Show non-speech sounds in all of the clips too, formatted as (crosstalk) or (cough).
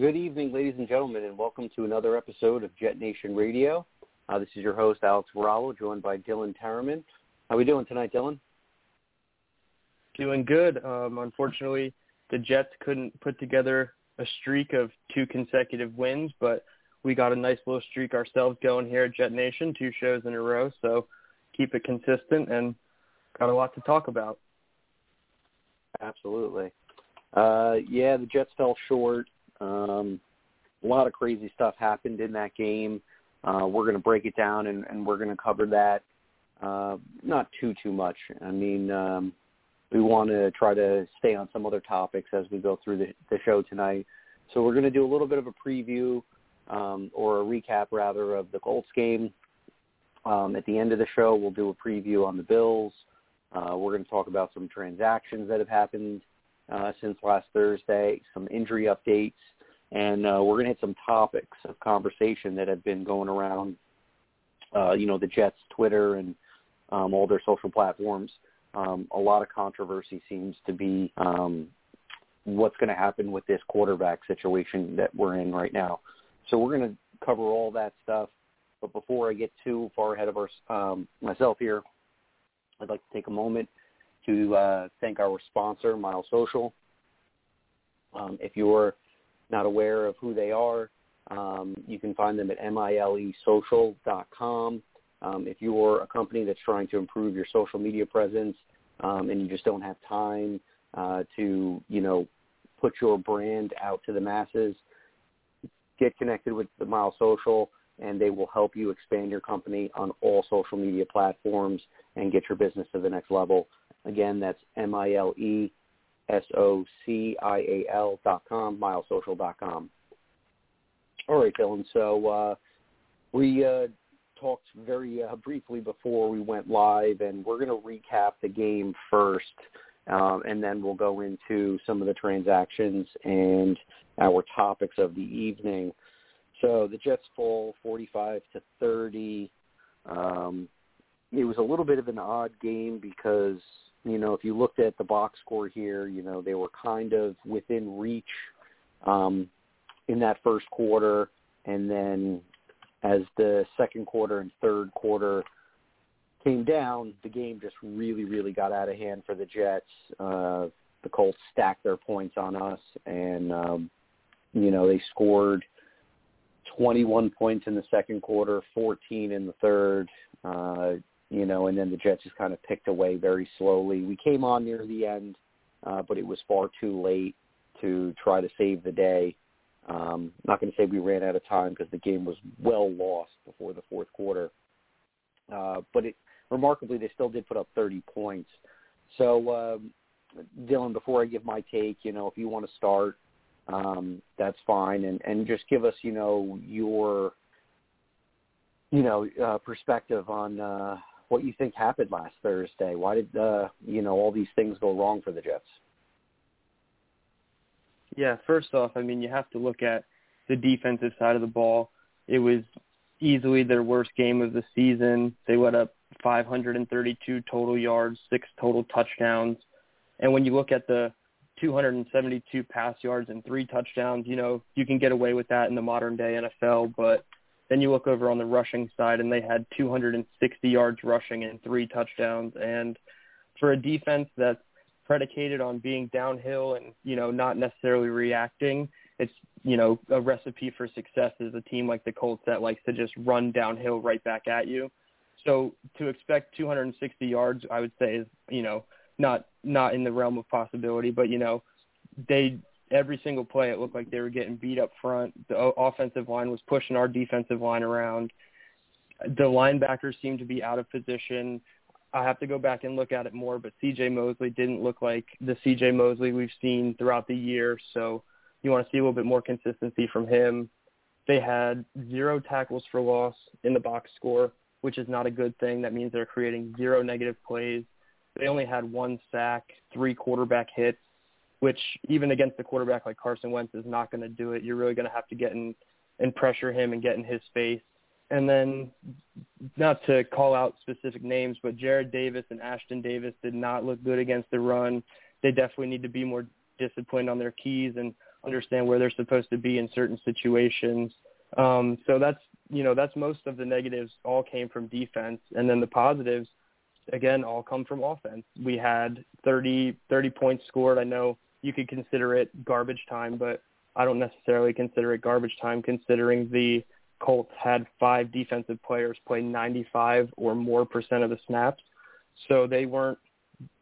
Good evening, ladies and gentlemen, and welcome to another episode of Jet Nation Radio. Uh, this is your host, Alex Varallo, joined by Dylan Terriman. How are we doing tonight, Dylan? Doing good. Um, unfortunately, the Jets couldn't put together a streak of two consecutive wins, but we got a nice little streak ourselves going here at Jet Nation, two shows in a row. So keep it consistent and got a lot to talk about. Absolutely. Uh, yeah, the Jets fell short. Um, a lot of crazy stuff happened in that game. Uh, we're going to break it down and, and we're going to cover that. Uh, not too too much. I mean, um, we want to try to stay on some other topics as we go through the, the show tonight. So we're going to do a little bit of a preview um, or a recap rather of the Colts game. Um, at the end of the show, we'll do a preview on the Bills. Uh, we're going to talk about some transactions that have happened uh, since last Thursday, some injury updates, and uh, we're going to hit some topics of conversation that have been going around, uh, you know, the Jets' Twitter and um, all their social platforms. Um, a lot of controversy seems to be um, what's going to happen with this quarterback situation that we're in right now. So we're going to cover all that stuff. But before I get too far ahead of our, um, myself here, I'd like to take a moment to uh, thank our sponsor, Mile Social. Um, if you're not aware of who they are, um, you can find them at milesocial.com. Um, if you're a company that's trying to improve your social media presence um, and you just don't have time uh, to, you know, put your brand out to the masses, get connected with the Mile Social, and they will help you expand your company on all social media platforms and get your business to the next level. Again, that's M-I-L-E-S-O-C-I-A-L dot com, milesocial dot com. All right, Dylan. So uh, we uh, talked very uh, briefly before we went live, and we're going to recap the game first, um, and then we'll go into some of the transactions and our topics of the evening. So the Jets fall 45 to 30. Um, it was a little bit of an odd game because you know, if you looked at the box score here, you know, they were kind of within reach um, in that first quarter. And then as the second quarter and third quarter came down, the game just really, really got out of hand for the Jets. Uh, the Colts stacked their points on us, and um, you know they scored 21 points in the second quarter, 14 in the third. Uh, you know, and then the Jets just kind of picked away very slowly. We came on near the end, uh, but it was far too late to try to save the day. Um, not going to say we ran out of time because the game was well lost before the fourth quarter. Uh, but it, remarkably, they still did put up 30 points. So, um, Dylan, before I give my take, you know, if you want to start, um, that's fine, and and just give us, you know, your, you know, uh, perspective on uh, what you think happened last Thursday. Why did uh, you know all these things go wrong for the Jets? Yeah, first off, I mean you have to look at the defensive side of the ball. It was easily their worst game of the season. They let up 532 total yards, six total touchdowns. And when you look at the 272 pass yards and three touchdowns, you know, you can get away with that in the modern day NFL, but then you look over on the rushing side, and they had 260 yards rushing and three touchdowns. And for a defense that's predicated on being downhill and you know not necessarily reacting, it's you know a recipe for success is a team like the Colts that likes to just run downhill right back at you. So to expect 260 yards, I would say is you know not not in the realm of possibility, but you know they every single play it looked like they were getting beat up front. The offensive line was pushing our defensive line around. The linebackers seemed to be out of position. I have to go back and look at it more, but C.J. Mosley didn't look like the C.J. Mosley we've seen throughout the year. So you want to see a little bit more consistency from him. They had zero tackles for loss in the box score, which is not a good thing. That means they're creating zero negative plays. They only had one sack, three quarterback hits, which even against a quarterback like Carson Wentz is not going to do it. You're really going to have to get in and pressure him and get in his face. And then, not to call out specific names, but Jarrad Davis and Ashtyn Davis did not look good against the run. They definitely need to be more disciplined on their keys and understand where they're supposed to be in certain situations. Um, so that's you know that's most of the negatives all came from defense, and then the positives again all come from offense. We had 30 30 points scored. I know you could consider it garbage time, but I don't necessarily consider it garbage time considering the Colts had five defensive players play 95 or more percent of the snaps. So they weren't,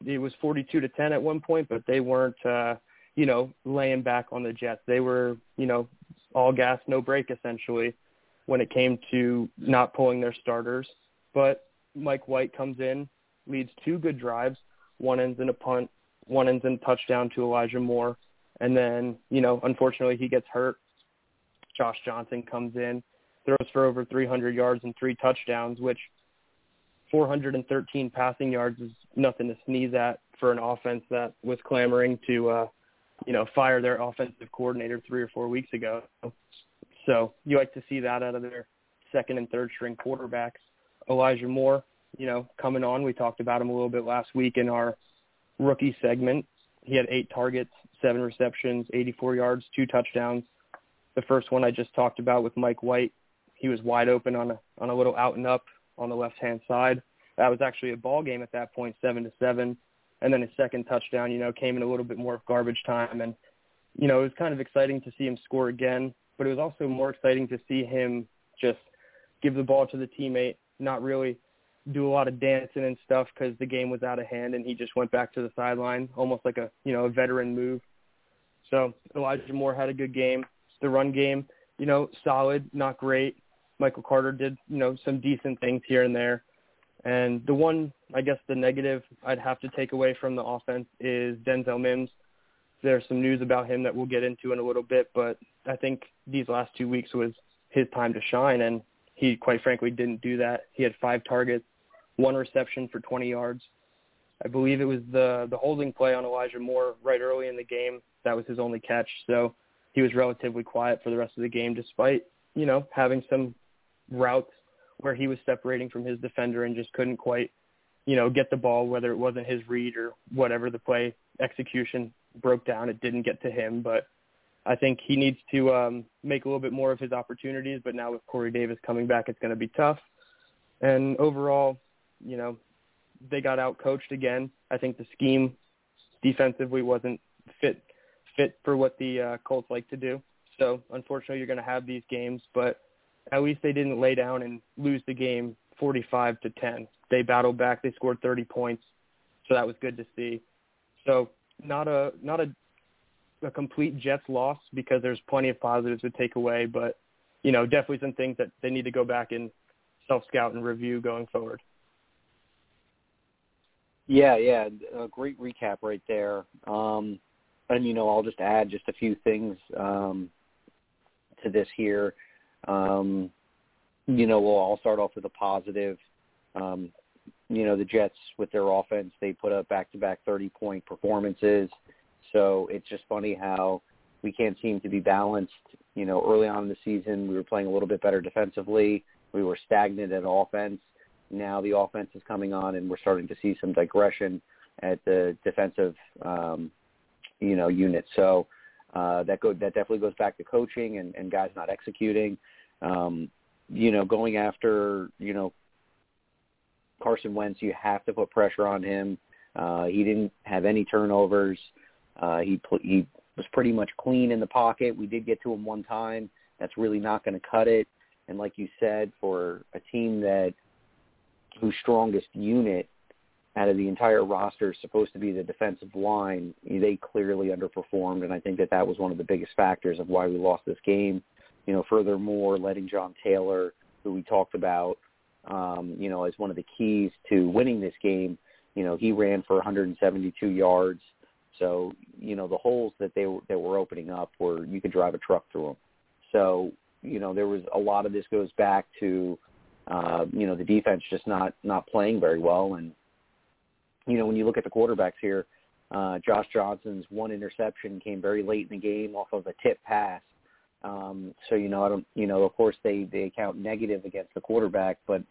it was 42 to 10 at one point, but they weren't, uh, you know, laying back on the Jets. They were, you know, all gas, no brake essentially when it came to not pulling their starters. But Mike White comes in, leads two good drives. One ends in a punt, one ends in touchdown to Elijah Moore. And then, you know, unfortunately he gets hurt. Josh Johnson comes in, throws for over 300 yards and three touchdowns, which 413 passing yards is nothing to sneeze at for an offense that was clamoring to, uh, you know, fire their offensive coordinator three or four weeks ago. So you like to see that out of their second and third string quarterbacks. Elijah Moore, you know, coming on. We talked about him a little bit last week in our rookie segment. He had eight targets, seven receptions, 84 yards, two touchdowns. The first one I just talked about with Mike White, he was wide open on a on a little out and up on the left hand side. That was actually a ball game at that point, seven to seven. And then his second touchdown, you know, came in a little bit more of garbage time, and you know it was kind of exciting to see him score again. But it was also more exciting to see him just give the ball to the teammate, not really do a lot of dancing and stuff because the game was out of hand, and he just went back to the sideline, almost like a you know a veteran move. So Elijah Moore had a good game. The run game, you know, solid, not great. Michael Carter did, you know, some decent things here and there. And the one, I guess, the negative I'd have to take away from the offense is Denzel Mims. There's some news about him that we'll get into in a little bit, but I think these last two weeks was his time to shine, and he quite frankly didn't do that. He had five targets, one reception for 20 yards. I believe it was the the holding play on Elijah Moore right early in the game. That was his only catch. So he was relatively quiet for the rest of the game, despite you know having some routes where he was separating from his defender and just couldn't quite, you know, get the ball, whether it wasn't his read or whatever the play execution broke down. It didn't get to him, but I think he needs to um, make a little bit more of his opportunities. But now with Corey Davis coming back, it's going to be tough. And overall, you know, they got out coached again. I think the scheme defensively wasn't fit fit for what the uh, Colts like to do. So unfortunately, you're going to have these games, but at least they didn't lay down and lose the game 45 to 10. They battled back. They scored 30 points, so that was good to see. So not a not a a complete Jets loss because there's plenty of positives to take away, but you know definitely some things that they need to go back and self scout and review going forward. Yeah, yeah, a great recap right there. Um, and you know, I'll just add just a few things um, to this here. Um, you know, we'll all start off with a positive. Um, you know, the Jets with their offense, they put up back-to-back 30-point performances. So it's just funny how we can't seem to be balanced. You know, early on in the season, we were playing a little bit better defensively. We were stagnant at offense. Now the offense is coming on, and we're starting to see some digression at the defensive, um, you know, unit. So uh, that go that definitely goes back to coaching and, and guys not executing. Um, you know, going after you know Carson Wentz, you have to put pressure on him. Uh, he didn't have any turnovers. Uh, he he was pretty much clean in the pocket. We did get to him one time. That's really not going to cut it. And like you said, for a team that whose strongest unit out of the entire roster is supposed to be the defensive line, they clearly underperformed, and I think that that was one of the biggest factors of why we lost this game. You know, furthermore, letting John Taylor, who we talked about, um, you know, as one of the keys to winning this game. You know, he ran for 172 yards. So, you know, the holes that they were, that were opening up were you could drive a truck through them. So, you know, there was a lot of this goes back to, uh, you know, the defense just not not playing very well. And, you know, when you look at the quarterbacks here, uh, Josh Johnson's one interception came very late in the game off of a tip pass. Um, so you know, I don't, you know, of course they they count negative against the quarterback, but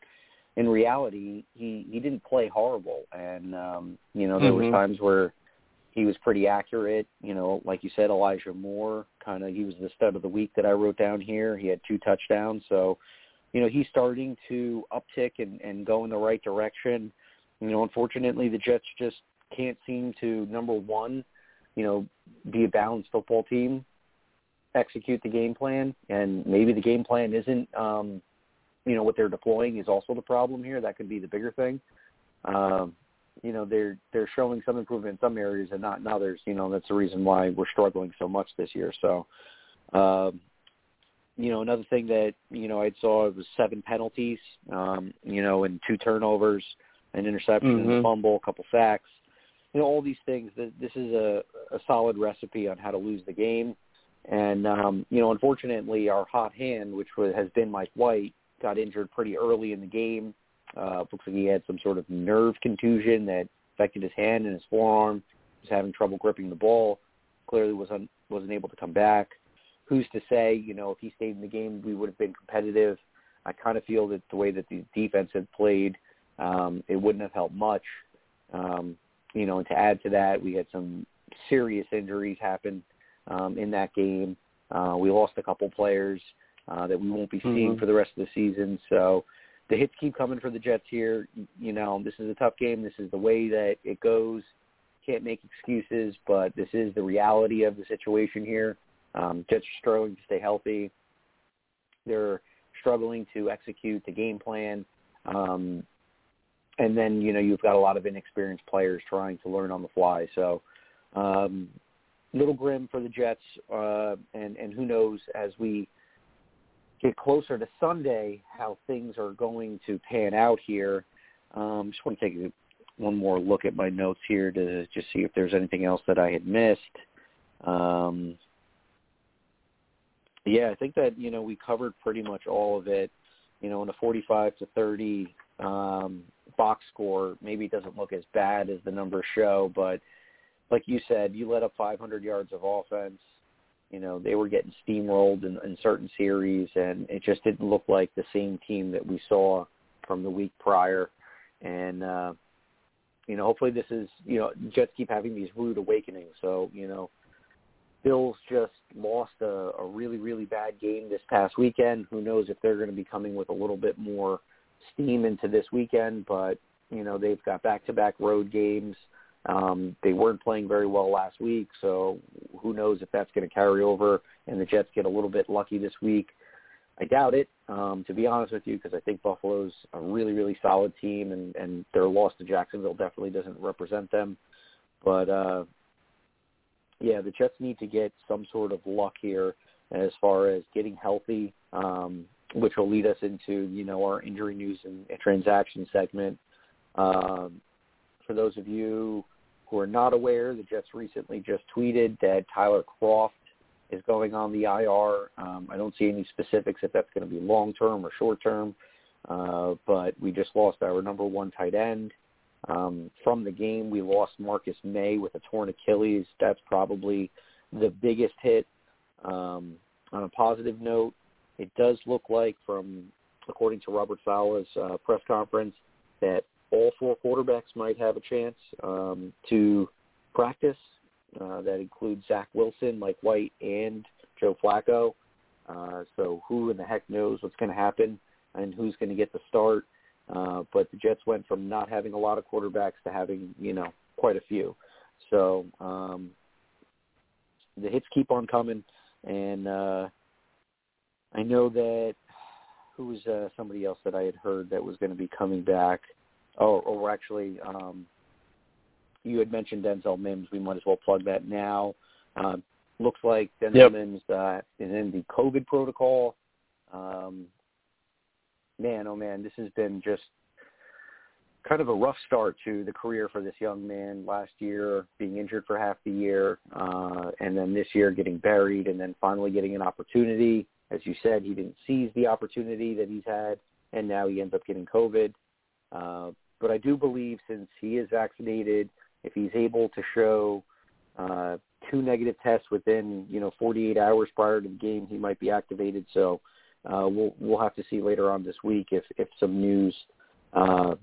in reality, he he didn't play horrible, and um, you know there Mhm. were times where he was pretty accurate. You know, like you said, Elijah Moore, kind of he was the stud of the week that I wrote down here. He had two touchdowns, so you know he's starting to uptick and and go in the right direction. You know, unfortunately, the Jets just can't seem to number one, you know, be a balanced football team, execute the game plan, and maybe the game plan isn't, um, you know, what they're deploying is also the problem here. That could be the bigger thing. Um, you know, they're they're showing some improvement in some areas and not in others. You know, that's the reason why we're struggling so much this year. So, um, you know, another thing that you know I saw was seven penalties. Um, you know, and two turnovers, an interception, Mhm. a fumble, a couple sacks. You know all these things that this is a, a solid recipe on how to lose the game. And um you know unfortunately our hot hand which was, has been Mike White got injured pretty early in the game. Uh looks like he had some sort of nerve contusion that affected his hand and his forearm. He was having trouble gripping the ball. Clearly was un, wasn't able to come back who's to say you know if he stayed in the game we would have been competitive I kind of feel that the way that the defense had played um it wouldn't have helped much um you know, and to add to that, we had some serious injuries happen um, in that game. Uh, we lost a couple players uh, that we won't be seeing Mhm. for the rest of the season. So the hits keep coming for the Jets here. You know, this is a tough game. This is the way that it goes. Can't make excuses, but this is the reality of the situation here. Um, Jets are struggling to stay healthy. They're struggling to execute the game plan. Um, and then you know you've got a lot of inexperienced players trying to learn on the fly. So um, little grim for the Jets, uh, and and who knows as we get closer to Sunday how things are going to pan out here. Um, just want to take one more look at my notes here to just see if there's anything else that I had missed. Um, yeah, I think that you know we covered pretty much all of it. You know, in a 45 to 30 um, box score, maybe it doesn't look as bad as the numbers show, but like you said, you let up 500 yards of offense. You know, they were getting steamrolled in, in certain series, and it just didn't look like the same team that we saw from the week prior. And, uh, you know, hopefully this is, you know, Jets keep having these rude awakenings. So, you know, Bills just lost a, a really, really bad game this past weekend. Who knows if they're going to be coming with a little bit more steam into this weekend, but you know they've got back-to-back road games. Um, they weren't playing very well last week, so who knows if that's going to carry over and the Jets get a little bit lucky this week. I doubt it, um, to be honest with you, because I think Buffalo's a really, really solid team, and, and their loss to Jacksonville definitely doesn't represent them. But uh, yeah, the Jets need to get some sort of luck here as far as getting healthy. Um, which will lead us into you know our injury news and transaction segment. Um, for those of you who are not aware, the Jets recently just tweeted that Tyler Kroft is going on the IR. Um, I don't see any specifics if that's going to be long term or short term, uh, but we just lost our number one tight end. Um, from the game, we lost Marcus Maye with a torn Achilles. That's probably the biggest hit. Um, on a positive note, it does look like from according to Robert Saleh's uh, press conference that all four quarterbacks might have a chance um, to practice. Uh, that includes Zach Wilson, Mike White, and Joe Flacco. Uh, so who in the heck knows what's going to happen and who's going to get the start? Uh, but the Jets went from not having a lot of quarterbacks to having, you know, quite a few. So um, the hits keep on coming, and uh, I know that who was uh, somebody else that I had heard that was going to be coming back. Oh, or actually, um, you had mentioned Denzel Mims. We might as well plug that now. Uh, looks like Denzel Yep. Mims uh, is in the COVID protocol. Um, man, oh man, this has been just kind of a rough start to the career for this young man. Last year, being injured for half the year, uh, and then this year getting buried, and then finally getting an opportunity. As you said, he didn't seize the opportunity that he's had, and now he ends up getting COVID. Uh, but I do believe since he is vaccinated, if he's able to show uh, two negative tests within you know 48 hours prior to the game, he might be activated. So uh, we'll we'll have to see later on this week if if some news uh,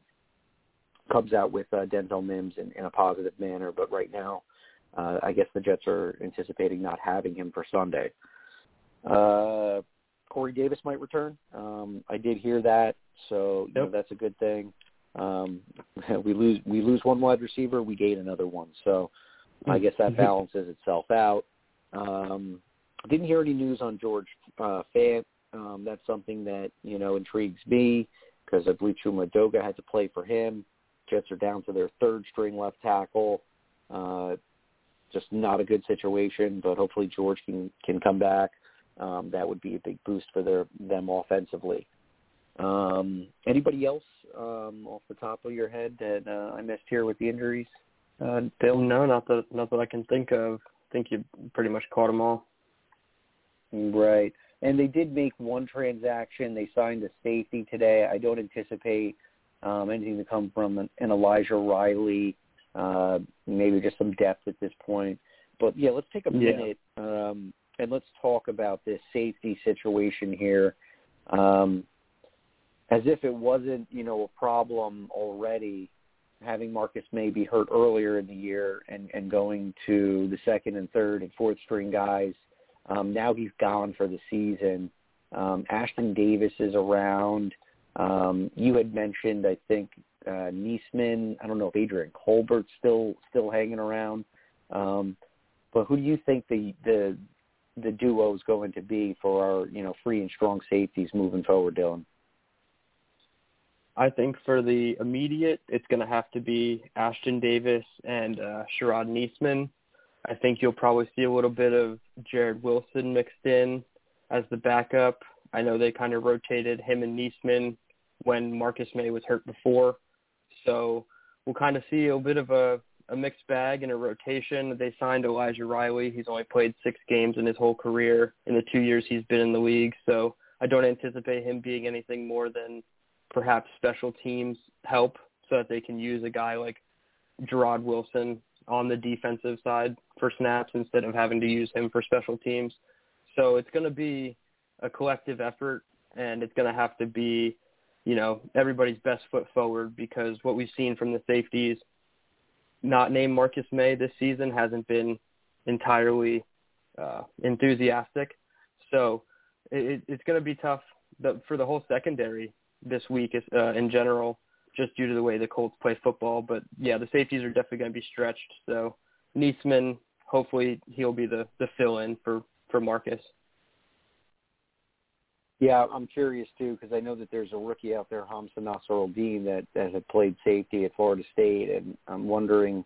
comes out with uh, Denzel Mims in, in a positive manner. But right now, uh, I guess the Jets are anticipating not having him for Sunday. Uh, Corey Davis might return. Um, I did hear that, so you know, that's a good thing. Um, (laughs) we lose we lose one wide receiver, we gain another one. So I guess that balances itself out. Um, didn't hear any news on George uh, Fant. Um, that's something that you know intrigues me because I believe Chuma Edoga had to play for him. Jets are down to their third string left tackle. Uh, just not a good situation, but hopefully George can can come back. Um, that would be a big boost for their them offensively. Um, anybody else um, off the top of your head that uh, I missed here with the injuries? Uh, Bill, no, not that not that I can think of. I think you pretty much caught them all. Right, and they did make one transaction. They signed a safety today. I don't anticipate um, anything to come from an, an Elijah Riley. Uh, maybe just some depth at this point. But yeah, let's take a minute yeah. um, and let's talk about this safety situation here. Um, as if it wasn't, you know, a problem already having Marcus Maye be hurt earlier in the year and, and going to the second and third and fourth string guys. Um, now he's gone for the season. Um, Ashtyn Davis is around. Um, you had mentioned, I think, uh, Neasman. I don't know if Adrian Colbert's still still hanging around. Um, but who do you think the the the duo is going to be for our you know free and strong safeties moving forward, Dylan? I think for the immediate, it's going to have to be Ashtyn Davis and uh, Sharrod Neasman. I think you'll probably see a little bit of Jarrod Wilson mixed in as the backup. I know they kind of rotated him and Neasman when Marcus Maye was hurt before. So we'll kind of see a bit of a, a mixed bag and a rotation. They signed Elijah Riley. He's only played six games in his whole career in the two years he's been in the league. So I don't anticipate him being anything more than perhaps special teams help so that they can use a guy like Jarrod Wilson on the defensive side for snaps instead of having to use him for special teams. So it's going to be a collective effort and it's going to have to be, you know, everybody's best foot forward because what we've seen from the safeties not named Marcus Maye this season hasn't been entirely uh, enthusiastic. So it, it's going to be tough for the whole secondary this week uh, in general, just due to the way the Colts play football. But yeah, the safeties are definitely going to be stretched. So Neasman, hopefully he'll be the the fill in for for Marcus. Yeah, I'm curious too because I know that there's a rookie out there, Hamsah Nasirildeen, that that had played safety at Florida State, and I'm wondering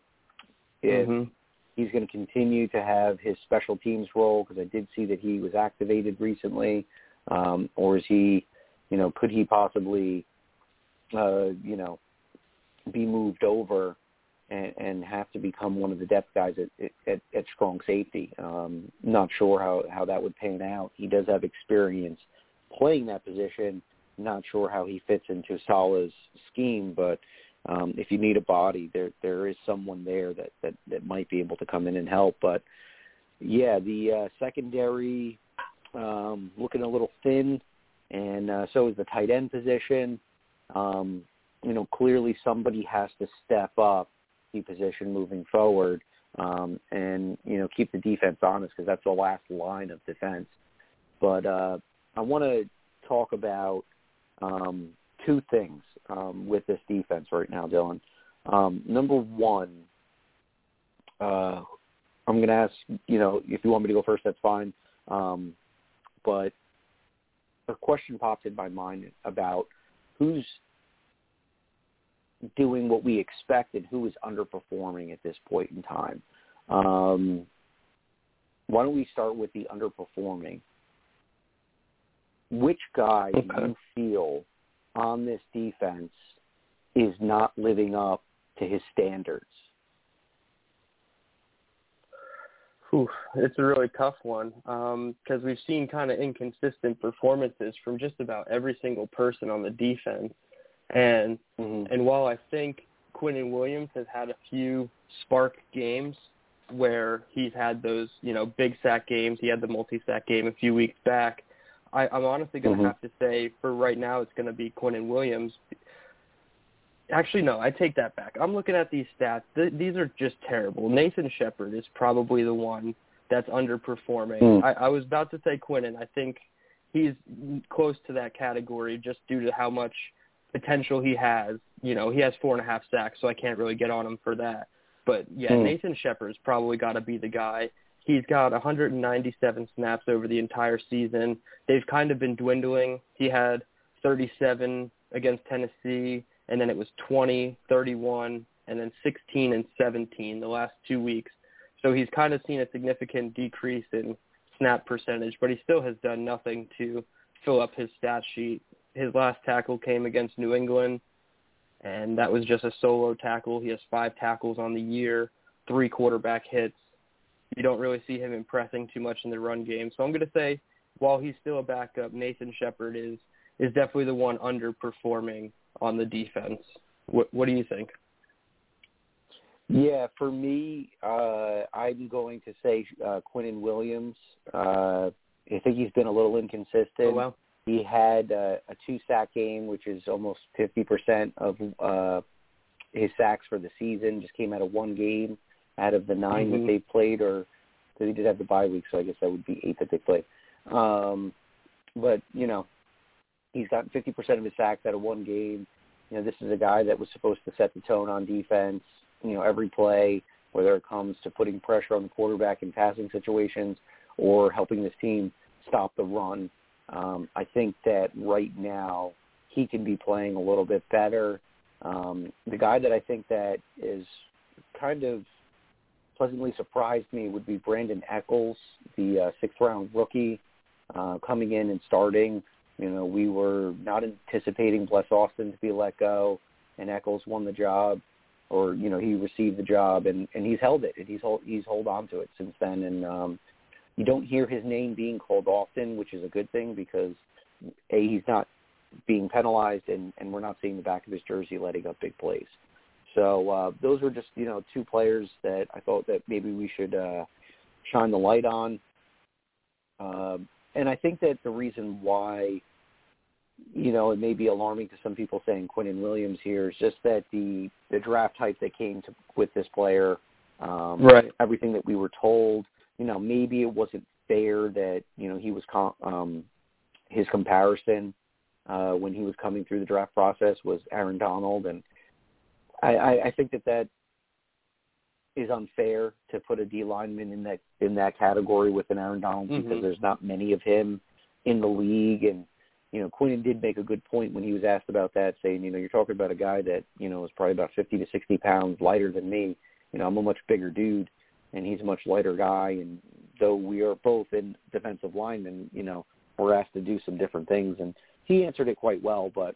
if mm-hmm. he's going to continue to have his special teams role because I did see that he was activated recently, um, or is he you know, could he possibly, uh, you know, be moved over and, and have to become one of the depth guys at, at, at strong safety? Um, not sure how, how that would pan out. He does have experience playing that position. Not sure how he fits into Saleh's scheme, but um, if you need a body, there there is someone there that, that that might be able to come in and help. But yeah, the uh, secondary um, looking a little thin and uh, so is the tight end position. Um, you know, clearly somebody has to step up the position moving forward um, and you know keep the defense honest because that's the last line of defense. But uh, I want to talk about um, two things um, with this defense right now, Dylan. Um, number one, uh, I'm going to ask you know if you want me to go first, that's fine. Um, but a question popped in my mind about who's doing what we expect and who is underperforming at this point in time. Um, why don't we start with the underperforming? Which guy okay. do you feel on this defense is not living up to his standards? Ooh, it's a really tough one because um, we've seen kind of inconsistent performances from just about every single person on the defense. And mm-hmm. and while I think Quinnen Williams has had a few spark games where he's had those you know big sack games, he had the multi sack game a few weeks back. I, I'm honestly going to mm-hmm. have to say for right now it's going to be Quinnen Williams Actually, no, I take that back. I'm looking at these stats. Th- these are just terrible. Nathan Shepherd is probably the one that's underperforming. Mm. I, I was about to say Quinnen. I think he's close to that category just due to how much potential he has. You know, he has four and a half sacks, so I can't really get on him for that. But yeah, mm. Nathan Shepherd's probably got to be the guy. He's got 197 snaps over the entire season. They've kind of been dwindling. He had 37 against Tennessee and then it was 20, 31, and then 16 and 17 the last two weeks. So he's kind of seen a significant decrease in snap percentage, but he still has done nothing to fill up his stat sheet. His last tackle came against New England, and that was just a solo tackle. He has five tackles on the year, three quarterback hits. You don't really see him impressing too much in the run game. So I'm going to say, while he's still a backup, Nathan Shepherd is is definitely the one underperforming on the defense. What, what do you think? Yeah, for me, uh, I'm going to say uh, Quinnen Williams. Uh, I think he's been a little inconsistent. Oh, wow. He had uh, a two sack game, which is almost 50% of uh, his sacks for the season. Just came out of one game out of the 9 mm-hmm. that they played, or they did have the bye week, so I guess that would be eight that they played. Um, but you know, He's gotten 50% of his sacks out of one game. You know, this is a guy that was supposed to set the tone on defense. You know, every play, whether it comes to putting pressure on the quarterback in passing situations or helping this team stop the run. Um, I think that right now he can be playing a little bit better. Um, the guy that I think that is kind of pleasantly surprised me would be Brandon Echols, the uh, sixth round rookie, uh, coming in and starting. You know, we were not anticipating Bless Austin to be let go, and Echols won the job, or you know, he received the job, and and he's held it, and he's hold he's hold on to it since then, and um, you don't hear his name being called often, which is a good thing because a he's not being penalized, and and we're not seeing the back of his jersey letting up big plays. So uh, those were just you know two players that I thought that maybe we should uh, shine the light on. Uh, and I think that the reason why you know, it may be alarming to some people saying Quinnen Williams here is just that the the draft hype that came to with this player, um, right? Everything that we were told, you know, maybe it wasn't fair that you know he was com- um, his comparison uh, when he was coming through the draft process was Aaron Donald, and I, I, I think that that is unfair to put a D lineman in that in that category with an Aaron Donald mm-hmm. because there's not many of him in the league and you know, Quinn did make a good point when he was asked about that, saying, you know, you're talking about a guy that, you know, is probably about 50 to 60 pounds lighter than me. You know, I'm a much bigger dude, and he's a much lighter guy. And though we are both in defensive linemen, you know, we're asked to do some different things. And he answered it quite well, but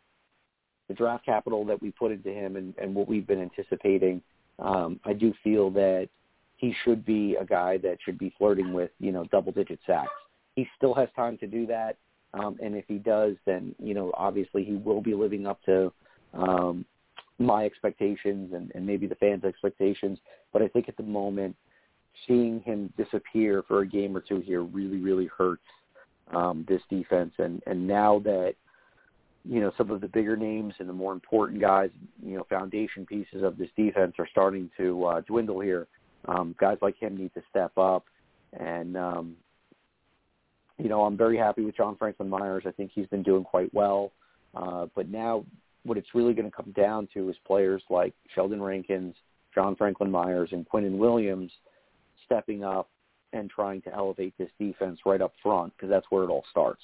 the draft capital that we put into him and, and what we've been anticipating, um, I do feel that he should be a guy that should be flirting with, you know, double-digit sacks. He still has time to do that um, and if he does, then you know obviously he will be living up to um, my expectations and, and maybe the fans' expectations. But I think at the moment, seeing him disappear for a game or two here really, really hurts um, this defense. And and now that you know some of the bigger names and the more important guys, you know, foundation pieces of this defense are starting to uh, dwindle here. Um, guys like him need to step up, and um, you know, I'm very happy with John Franklin Myers. I think he's been doing quite well. Uh, but now what it's really going to come down to is players like Sheldon Rankins, John Franklin Myers, and Quinnen Williams stepping up and trying to elevate this defense right up front because that's where it all starts.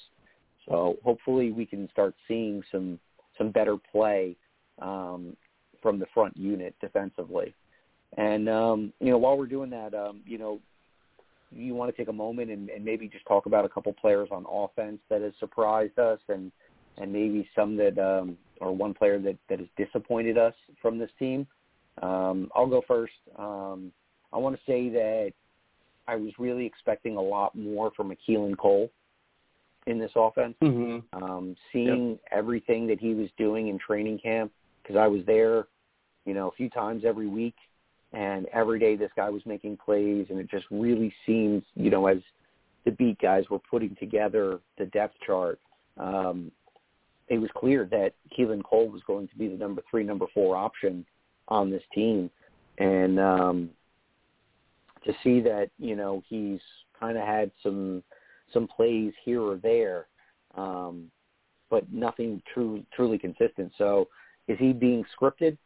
So hopefully we can start seeing some some better play um, from the front unit defensively. And um, you know, while we're doing that, um, you know, you want to take a moment and, and maybe just talk about a couple players on offense that has surprised us and and maybe some that um, or one player that that has disappointed us from this team. Um, I'll go first. Um, I want to say that I was really expecting a lot more from Keelan Cole in this offense. Mm-hmm. Um, seeing yep. everything that he was doing in training camp, because I was there, you know, a few times every week, and every day this guy was making plays, and it just really seems, you know, as the beat guys were putting together the depth chart, um, it was clear that Keelan Cole was going to be the number three, number four option on this team, and um, to see that you know he's kind of had some some plays here or there, um, but nothing true truly consistent. So is he being scripted?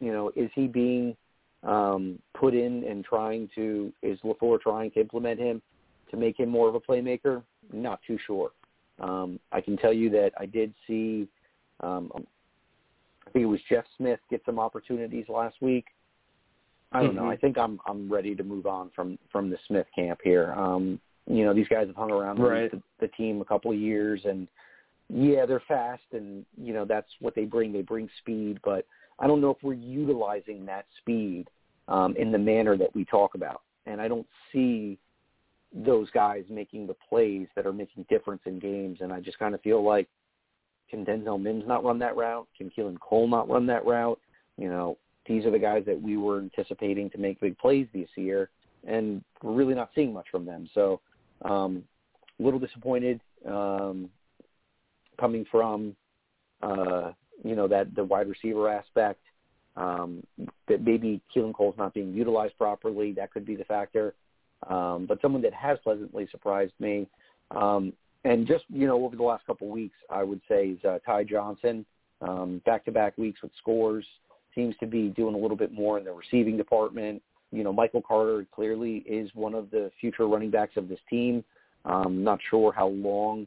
You know, is he being um, put in and trying to is LaFleur trying to implement him to make him more of a playmaker? Not too sure. Um, I can tell you that I did see, um, I think it was Jeff Smith get some opportunities last week. I don't mm-hmm. know. I think I'm I'm ready to move on from from the Smith camp here. Um, you know, these guys have hung around right. the, the team a couple of years, and yeah, they're fast, and you know that's what they bring. They bring speed, but I don't know if we're utilizing that speed um, in the manner that we talk about, and I don't see those guys making the plays that are making difference in games. And I just kind of feel like can Denzel Mims not run that route? Can Keelan Cole not run that route? You know, these are the guys that we were anticipating to make big plays this year, and we're really not seeing much from them. So, um, a little disappointed um, coming from uh, you know that the wide receiver aspect. Um, that maybe Keelan Cole's not being utilized properly. That could be the factor. Um, but someone that has pleasantly surprised me, um, and just you know over the last couple of weeks, I would say is uh, Ty Johnson. Um, back-to-back weeks with scores seems to be doing a little bit more in the receiving department. You know, Michael Carter clearly is one of the future running backs of this team. Um, not sure how long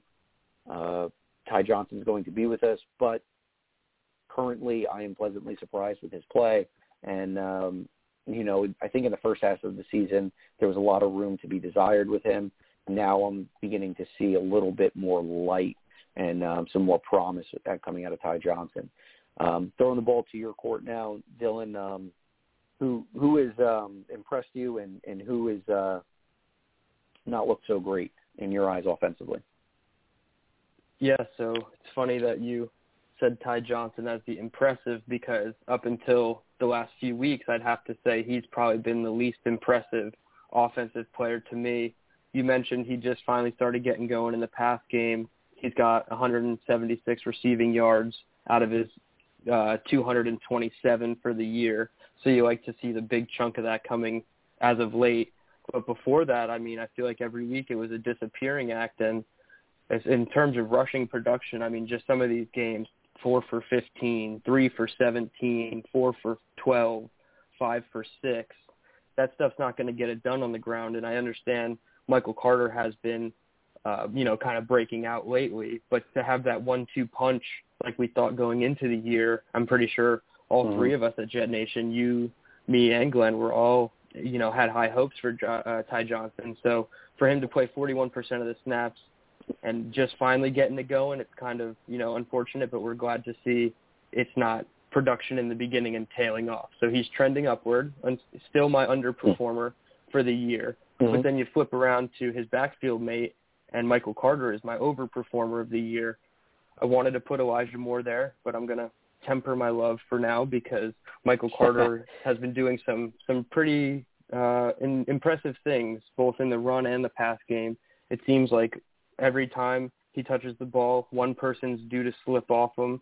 uh, Ty Johnson is going to be with us, but currently I am pleasantly surprised with his play. And, um, you know, I think in the first half of the season, there was a lot of room to be desired with him. Now I'm beginning to see a little bit more light and um, some more promise coming out of Ty Johnson. Um, throwing the ball to your court now, Dylan. Um, who who has um, impressed you and and who has uh, not looked so great in your eyes offensively? Yeah, so it's funny that you said Ty Johnson as the impressive because up until the last few weeks, I'd have to say he's probably been the least impressive offensive player to me. You mentioned he just finally started getting going in the pass game. He's got 176 receiving yards out of his uh, 227 for the year. So you like to see the big chunk of that coming as of late. But before that, I mean, I feel like every week it was a disappearing act. And in terms of rushing production, I mean, just some of these games, four for 15, three for 17, four for 12, five for six. That stuff's not going to get it done on the ground. And I understand Michael Carter has been, uh, you know, kind of breaking out lately, but to have that one-two punch like we thought going into the year, I'm pretty sure all mm-hmm. three of us at Jet Nation, you, me, and Glenn, were all, you know, had high hopes for uh, Ty Johnson. So for him to play 41% of the snaps and just finally getting it going, it's kind of, you know, unfortunate, but we're glad to see it's not production in the beginning and tailing off. So he's trending upward and still my underperformer for the year. Mm-hmm. But then you flip around to his backfield mate and Michael Carter is my overperformer of the year. I wanted to put Elijah Moore there, but I'm going to temper my love for now because Michael Carter (laughs) has been doing some some pretty uh, in, impressive things both in the run and the pass game. It seems like every time he touches the ball, one person's due to slip off him.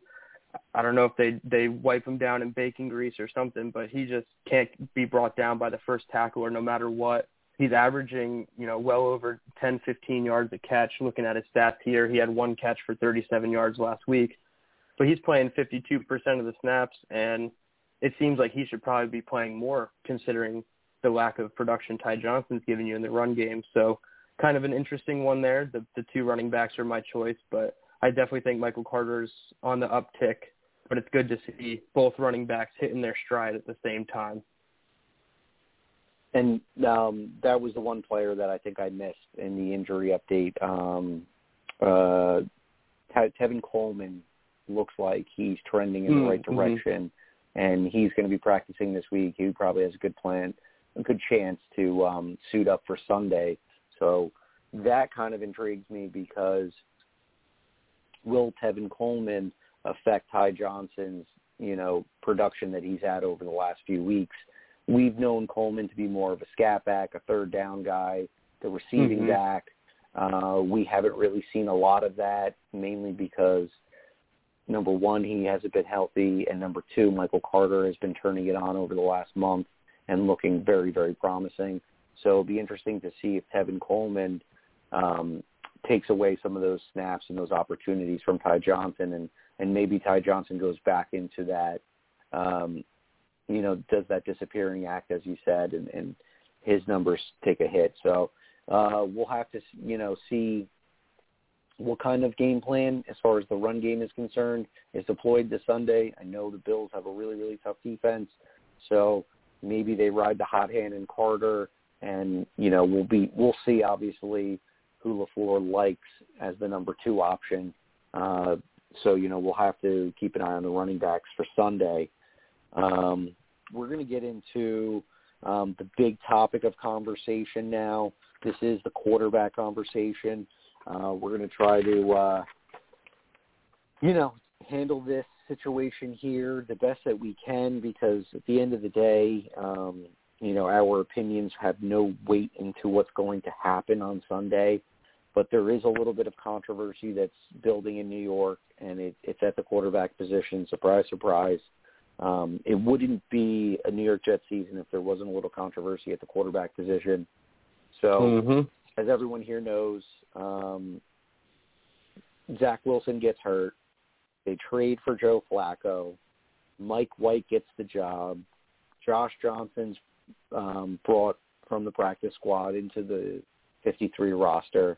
I don't know if they they wipe him down in bacon grease or something, but he just can't be brought down by the first tackler no matter what. He's averaging, you know, well over 10, 15 yards a catch. Looking at his stats here, he had one catch for 37 yards last week, but he's playing 52% of the snaps, and it seems like he should probably be playing more considering the lack of production Ty Johnson's giving you in the run game. So kind of an interesting one there. The, the two running backs are my choice, but I definitely think Michael Carter's on the uptick, but it's good to see both running backs hitting their stride at the same time. And um, that was the one player that I think I missed in the injury update. Um, uh, Tevin Coleman looks like he's trending in the right Mm-hmm. direction, and he's going to be practicing this week. He probably has a good plan, a good chance to um, suit up for Sunday. So that kind of intrigues me because will Tevin Coleman affect Ty Johnson's you know production that he's had over the last few weeks? We've known Coleman to be more of a scat back, a third down guy, the receiving Mhm. back. Uh, we haven't really seen a lot of that, mainly because number one, he hasn't been healthy, and number two, Michael Carter has been turning it on over the last month and looking very, very promising. So it'll be interesting to see if Tevin Coleman um, takes away some of those snaps and those opportunities from Ty Johnson, and and maybe Ty Johnson goes back into that, um, you know, does that disappearing act as you said, and, and his numbers take a hit. So uh, we'll have to, you know, see what kind of game plan as far as the run game is concerned is deployed this Sunday. I know the Bills have a really, really tough defense, so maybe they ride the hot hand in Carter, and you know we'll be we'll see obviously who Lafleur likes as the number two option. Uh, so you know we'll have to keep an eye on the running backs for Sunday. Um, we're going to get into um, the big topic of conversation now. This is the quarterback conversation. Uh, we're going to try to, uh, you know, handle this situation here the best that we can because at the end of the day, um, you know, our opinions have no weight into what's going to happen on Sunday. But there is a little bit of controversy that's building in New York, and it, it's at the quarterback position. Surprise, surprise. Um, it wouldn't be a New York Jets season if there wasn't a little controversy at the quarterback position. So hmm as everyone here knows, um, Zach Wilson gets hurt. They trade for Joe Flacco. Mike White gets the job. Josh Johnson's um, brought from the practice squad into the 53 roster.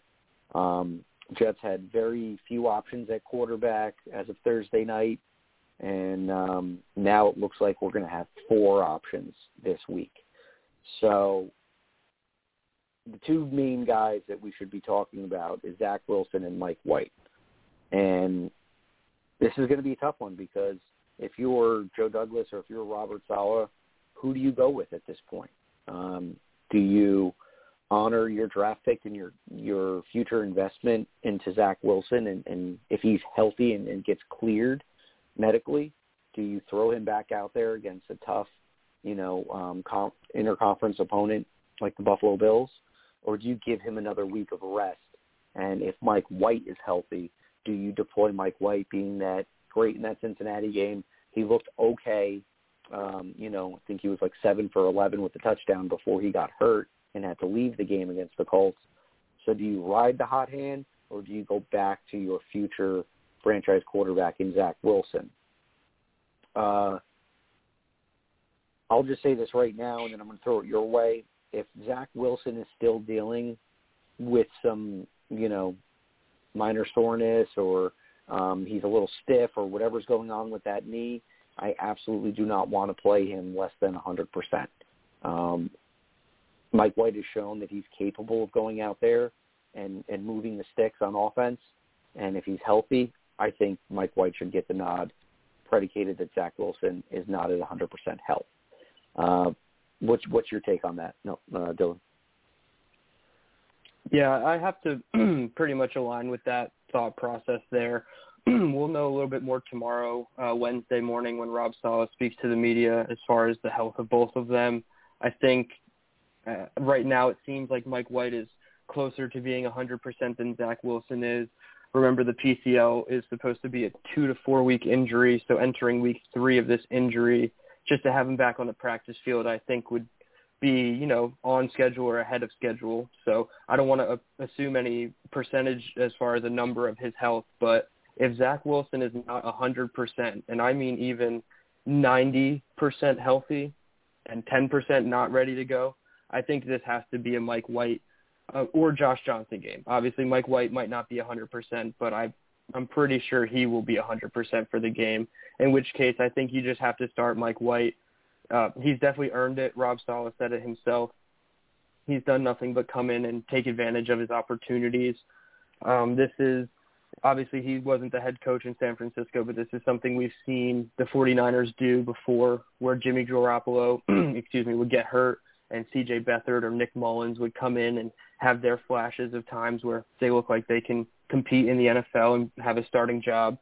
Um, Jets had very few options at quarterback as of Thursday night, and um, now it looks like we're going to have four options this week. So the two main guys that we should be talking about is Zach Wilson and Mike White. And this is going to be a tough one because if you're Joe Douglas or if you're Robert Saleh, who do you go with at this point? Um, do you honor your draft pick and your your future investment into Zach Wilson, and, and if he's healthy and, and gets cleared medically, do you throw him back out there against a tough, you know, um, com- interconference opponent like the Buffalo Bills, or do you give him another week of rest? And if Mike White is healthy, do you deploy Mike White being that great in that Cincinnati game? He looked okay. Um, you know, I think he was like seven for eleven with the touchdown before he got hurt and had to leave the game against the Colts. So do you ride the hot hand or do you go back to your future franchise quarterback in Zach Wilson? Uh, I'll just say this right now, and then I'm going to throw it your way. If Zach Wilson is still dealing with some, you know, minor soreness or um, he's a little stiff or whatever's going on with that knee, I absolutely do not want to play him less than 100%. Um, Mike White has shown that he's capable of going out there and, and moving the sticks on offense. And if he's healthy, I think Mike White should get the nod, predicated that Zach Wilson is not at 100% health. Uh, what's what's your take on that, no, uh, Dylan? Yeah, I have to (clears throat) pretty much align with that thought process there. (clears throat) we'll know a little bit more tomorrow, uh, Wednesday morning, when Rob Saleh speaks to the media as far as the health of both of them. I think uh, right now it seems like Mike White is closer to being 100% than Zach Wilson is. Remember, the PCL is supposed to be a two to four week injury, so entering week three of this injury, just to have him back on the practice field, I think would be, you know, on schedule or ahead of schedule. So I don't want to uh, assume any percentage as far as a number of his health, but if Zach Wilson is not 100%, and I mean even 90% healthy and 10% not ready to go, I think this has to be a Mike White uh, or Josh Johnson game. Obviously, Mike White might not be 100%, but I, I'm pretty sure he will be 100% for the game, in which case I think you just have to start Mike White. Uh, he's definitely earned it. Rob Saleh said it himself. He's done nothing but come in and take advantage of his opportunities. Um, this is obviously he wasn't the head coach in San Francisco, but this is something we've seen the 49ers do before where Jimmy Garoppolo, (clears throat) excuse me, would get hurt and CJ Beathard or Nick Mullens would come in and have their flashes of times where they look like they can compete in the NFL and have a starting job.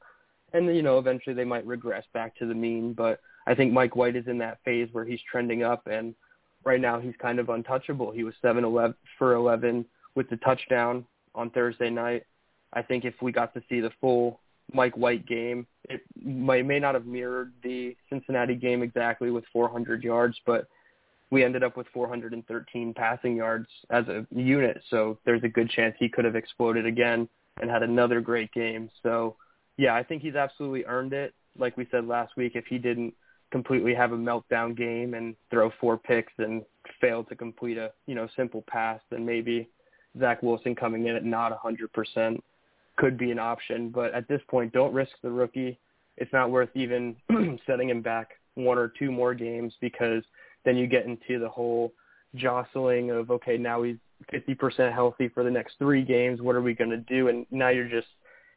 And you know, eventually they might regress back to the mean, but I think Mike White is in that phase where he's trending up and right now he's kind of untouchable. He was 7 11 for 11 with the touchdown on Thursday night. I think if we got to see the full Mike White game, it may, may not have mirrored the Cincinnati game exactly with 400 yards, but we ended up with 413 passing yards as a unit. So there's a good chance he could have exploded again and had another great game. So yeah, I think he's absolutely earned it. Like we said last week, if he didn't completely have a meltdown game and throw four picks and fail to complete a, you know, simple pass, then maybe Zach Wilson coming in at not 100% could be an option. But at this point, don't risk the rookie. It's not worth even (clears throat) setting him back one or two more games because – then you get into the whole jostling of okay, now he's 50% healthy for the next three games. What are we going to do? And now you're just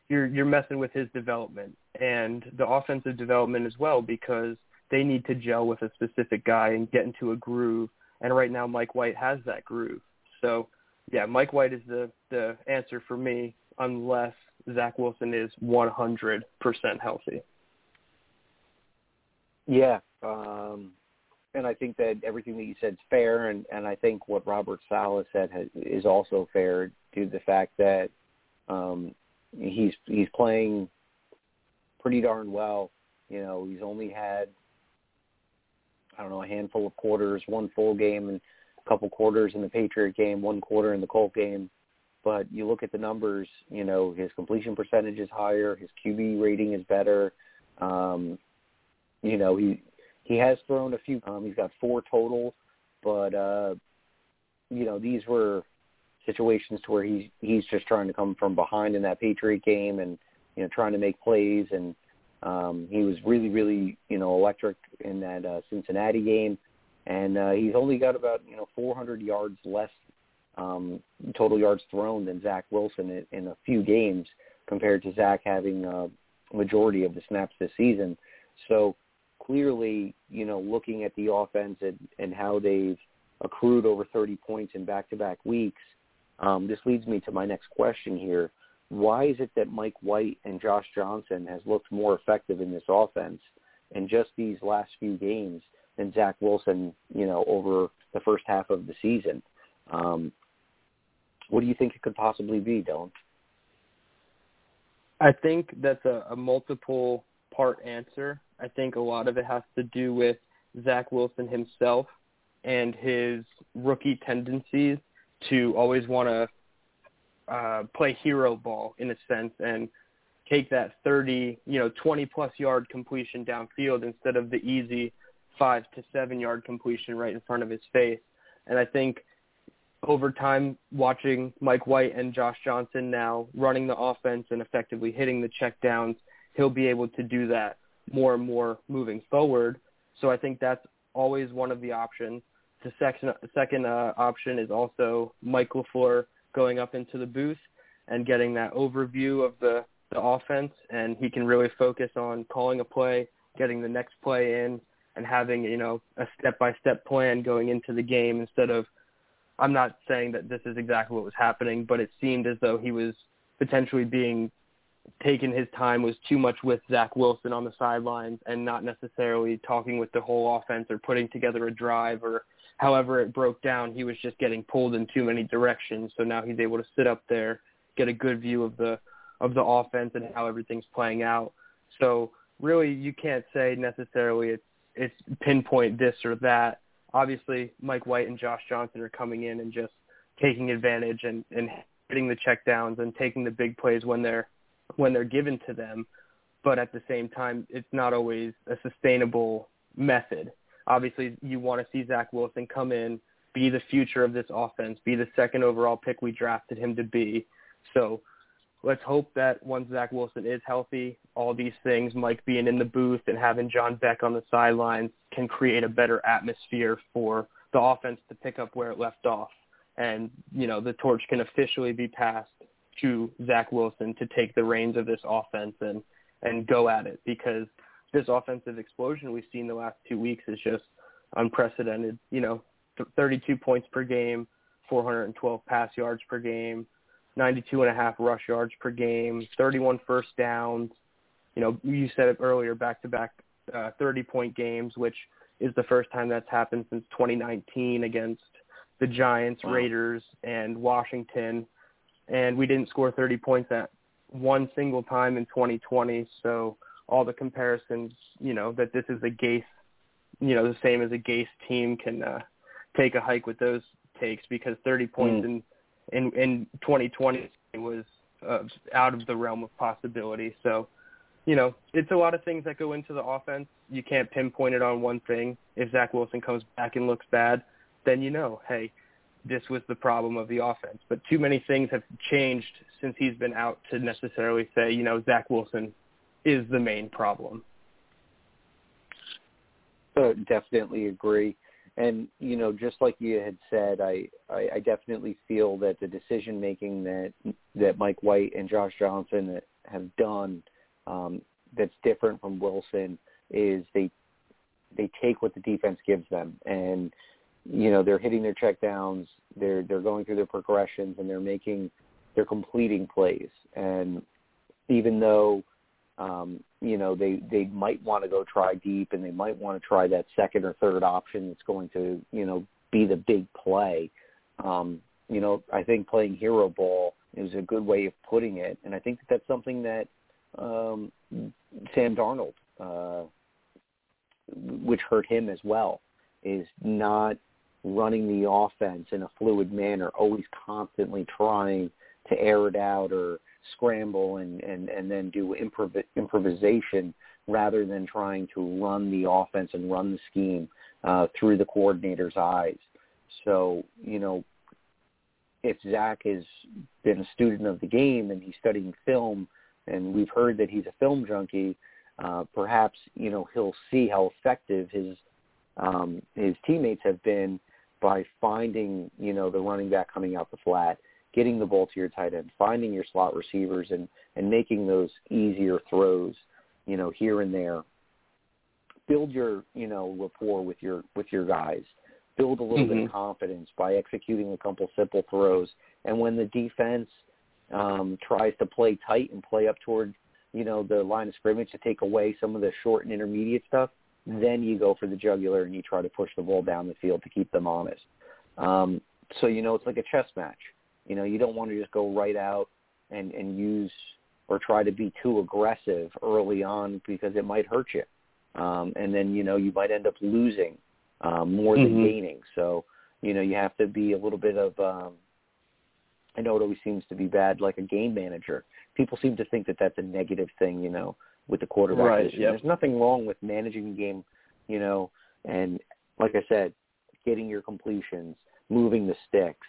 you're you're messing with his development and the offensive development as well because they need to gel with a specific guy and get into a groove. And right now, Mike White has that groove. So, yeah, Mike White is the the answer for me unless Zach Wilson is 100% healthy. Yeah, um, and I think that everything that you said is fair, and and I think what Robert Saleh said has, is also fair due to the fact that um, he's he's playing pretty darn well. You know, he's only had I don't know a handful of quarters, one full game, and a couple quarters in the Patriot game, one quarter in the Colt game. But you look at the numbers, you know, his completion percentage is higher, his QB rating is better. Um, you know, he he has thrown a few. Um, he's got four total, but uh, you know these were situations to where he's he's just trying to come from behind in that Patriot game and you know trying to make plays and um, he was really really you know electric in that uh, Cincinnati game and uh, he's only got about you know 400 yards less um, total yards thrown than Zach Wilson in, in a few games compared to Zach having a majority of the snaps this season. So clearly, you know, looking at the offense and, and how they've accrued over 30 points in back-to-back weeks, um, this leads me to my next question here. Why is it that Mike White and Josh Johnson has looked more effective in this offense in just these last few games than Zach Wilson, you know, over the first half of the season? Um, what do you think it could possibly be, Dylan? I think that's a, a multiple part answer. I think a lot of it has to do with Zach Wilson himself and his rookie tendencies to always want to uh, play hero ball in a sense and take that 30, you know, 20 plus yard completion downfield instead of the easy five to seven yard completion right in front of his face. And I think over time, watching Mike White and Josh Johnson now running the offense and effectively hitting the check downs, he'll be able to do that more and more moving forward. So I think that's always one of the options. The second second uh, option is also Mike LaFleur going up into the booth and getting that overview of the the offense, and he can really focus on calling a play, getting the next play in, and having you know a step by step plan going into the game instead of. I'm not saying that this is exactly what was happening, but it seemed as though he was potentially being taking his time was too much with Zach Wilson on the sidelines and not necessarily talking with the whole offense or putting together a drive or however it broke down. He was just getting pulled in too many directions. So now he's able to sit up there, get a good view of the of the offense and how everything's playing out. So really, you can't say necessarily it's it's pinpoint this or that. Obviously, Mike White and Josh Johnson are coming in and just taking advantage and and hitting the checkdowns and taking the big plays when they're when they're given to them, but at the same time, it's not always a sustainable method. Obviously, you want to see Zach Wilson come in, be the future of this offense, be the second overall pick we drafted him to be. So let's hope that once Zach Wilson is healthy, all these things, Mike being in the booth and having John Beck on the sidelines, can create a better atmosphere for the offense to pick up where it left off. And, you know, the torch can officially be passed to Zach Wilson to take the reins of this offense and and go at it because this offensive explosion we've seen the last two weeks is just unprecedented. You know, 32 points per game, 412 pass yards per game, 92 and a half rush yards per game, 31 first downs. You know, you said it earlier, back-to-back uh, 30-point games, which is the first time that's happened since 2019 against the Giants, wow. Raiders, and Washington. And we didn't score 30 points at one single time in 2020. So all the comparisons, you know, that this is a Gase, you know, the same as a Gase team can uh, take a hike with those takes because 30 points mm. in, in in 2020 was uh, out of the realm of possibility. So, you know, it's a lot of things that go into the offense. You can't pinpoint it on one thing. If Zach Wilson comes back and looks bad, then you know, hey, this was the problem of the offense. But too many things have changed since he's been out to necessarily say, you know, Zach Wilson is the main problem. Uh, definitely agree. And you know, just like you had said, I, I, I definitely feel that the decision making that that Mike White and Josh Johnson have done um, that's different from Wilson is they they take what the defense gives them, and you know they're hitting their checkdowns, they're they're going through their progressions, and they're making they're completing plays. And even though um, you know, they they might want to go try deep and they might want to try that second or third option that's going to, you know, be the big play. Um, you know, I think playing hero ball is a good way of putting it, and I think that that's something that um, Sam Darnold, uh, which hurt him as well, is not running the offense in a fluid manner, always constantly trying to air it out or scramble and, and, and then do improv- improvisation rather than trying to run the offense and run the scheme uh, through the coordinator's eyes. So, you know, if Zach has been a student of the game and he's studying film, and we've heard that he's a film junkie, uh, perhaps you know he'll see how effective his um, his teammates have been by finding you know the running back coming out the flat getting the ball to your tight end, finding your slot receivers, and and making those easier throws, you know, here and there. Build your you know rapport with your with your guys. Build a little mm-hmm. bit of mm-hmm. confidence by executing a couple simple throws. And when the defense um, tries to play tight and play up toward you know the line of scrimmage to take away some of the short and intermediate stuff, then you go for the jugular and you try to push the ball down the field to keep them honest. Um, so you know it's like a chess match you know, you don't want to just go right out and and use or try to be too aggressive early on because it might hurt you. Um, and then you know you might end up losing um, more than mm-hmm. gaining. So you know you have to be a little bit of. Um, I know it always seems to be bad, like a game manager. People seem to think that that's a negative thing, you know, with the quarterback right, position. Yep. There's nothing wrong with managing the game, you know, and like I said, getting your completions, moving the sticks,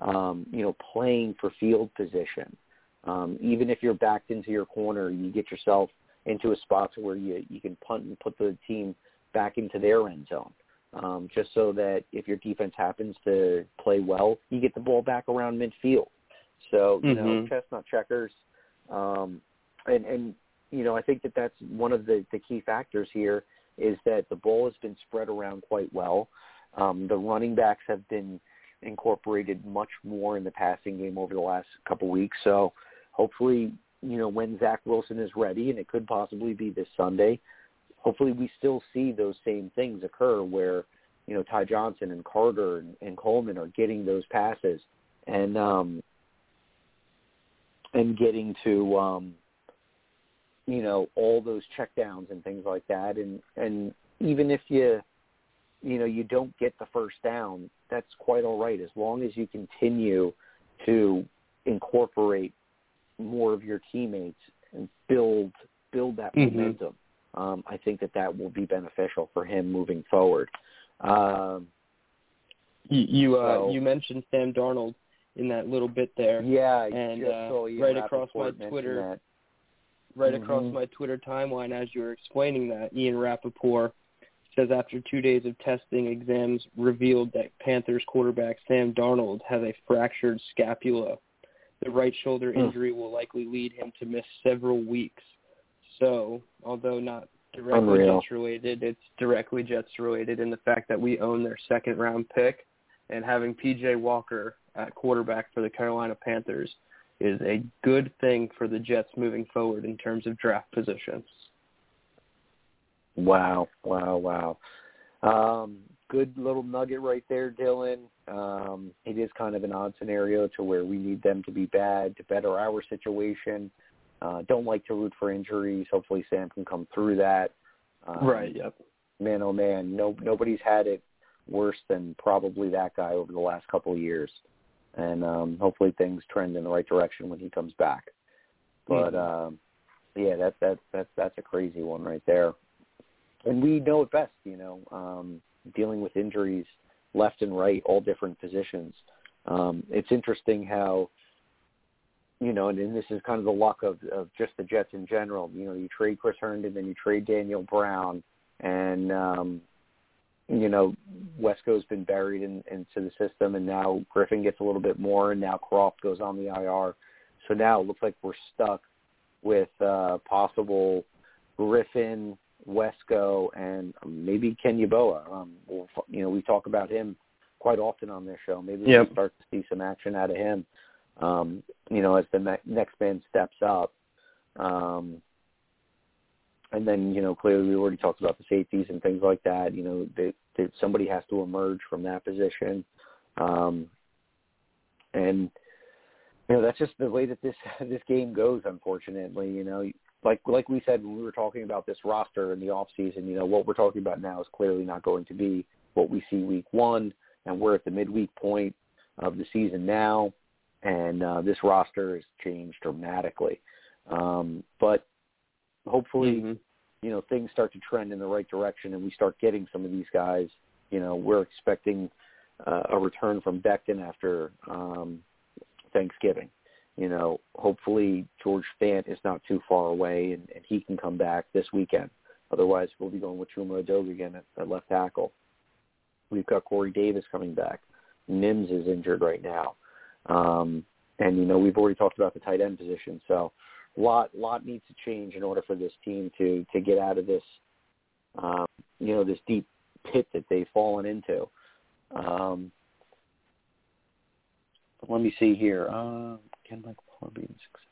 um, you know, playing for field position. Um, even if you're backed into your corner, you get yourself into a spot where you you can punt and put the team back into their end zone. Um, just so that if your defense happens to play well, you get the ball back around midfield. So you mm-hmm. know, chestnut checkers, um, and and you know, I think that that's one of the the key factors here is that the ball has been spread around quite well. Um, the running backs have been incorporated much more in the passing game over the last couple weeks. So hopefully, you know, when Zach Wilson is ready, and it could possibly be this Sunday, hopefully we still see those same things occur where, you know, Ty Johnson and Carter and, and Coleman are getting those passes and um and getting to um you know, all those checkdowns and things like that and and even if you you know you don't get the first down, that's quite all right as long as you continue to incorporate more of your teammates and build build that mm-hmm. momentum. Um, I think that that will be beneficial for him moving forward. Um, you you, uh, so, you mentioned Sam Darnold in that little bit there. Yeah, and uh, right across my Twitter, that. right mm-hmm. across my Twitter timeline as you were explaining that, Ian Rapoport says after two days of testing, exams revealed that Panthers quarterback Sam Darnold has a fractured scapula. the right shoulder Hmm. injury will likely lead him to miss several weeks. So, although not directly Unreal. Jets related, it's directly Jets related in the fact that we own their second round pick and having PJ Walker at quarterback for the Carolina Panthers is a good thing for the Jets moving forward in terms of draft positions. Wow, wow, wow. Um, good little nugget right there, Dylan. Um, it is kind of an odd scenario to where we need them to be bad to better our situation. Uh, don't like to root for injuries. Hopefully Sam can come through that. Um, right, yep. Man, oh man, no, nobody's had it worse than probably that guy over the last couple of years. And um, hopefully things trend in the right direction when he comes back. But um, yeah, that that that that's a crazy one right there. And we know it best, you know, um, dealing with injuries left and right, all different positions. Um, it's interesting how, you know, and, and this is kind of the luck of, of just the Jets in general. You know, you trade Chris Herndon, then you trade Daniel Brown, and um, you know, Wesco's been buried in, into the system, and now Griffin gets a little bit more, and now Kroft goes on the IR. So now it looks like we're stuck with uh, possible Griffin, Wesco, and maybe Kenny Yeboah. Um, we'll, you know, we talk about him quite often on this show. Maybe Yep. we'll start to see some action out of him. Um, you know, as the ne- next man steps up. Um, and then, you know, clearly we already talked about the safeties and things like that. You know, that, that somebody has to emerge from that position. Um, and you know, that's just the way that this (laughs) this game goes. Unfortunately, you know, like like we said when we were talking about this roster in the off season, you know, what we're talking about now is clearly not going to be what we see week one, and we're at the midweek point of the season now, and uh, this roster has changed dramatically. Um, but hopefully, Mhm. you know, things start to trend in the right direction, and we start getting some of these guys. You know, we're expecting uh, a return from Becton after um, Thanksgiving. You know, hopefully George Fant is not too far away, and, and he can come back this weekend. Otherwise, we'll be going with Chuma Edoga again at, at left tackle. We've got Corey Davis coming back. Nims is injured right now, um, and you know we've already talked about the tight end position. So, a lot lot needs to change in order for this team to to get out of this, um, you know, this deep pit that they've fallen into. Um, let me see here. Uh, can Michael Fuller be in success?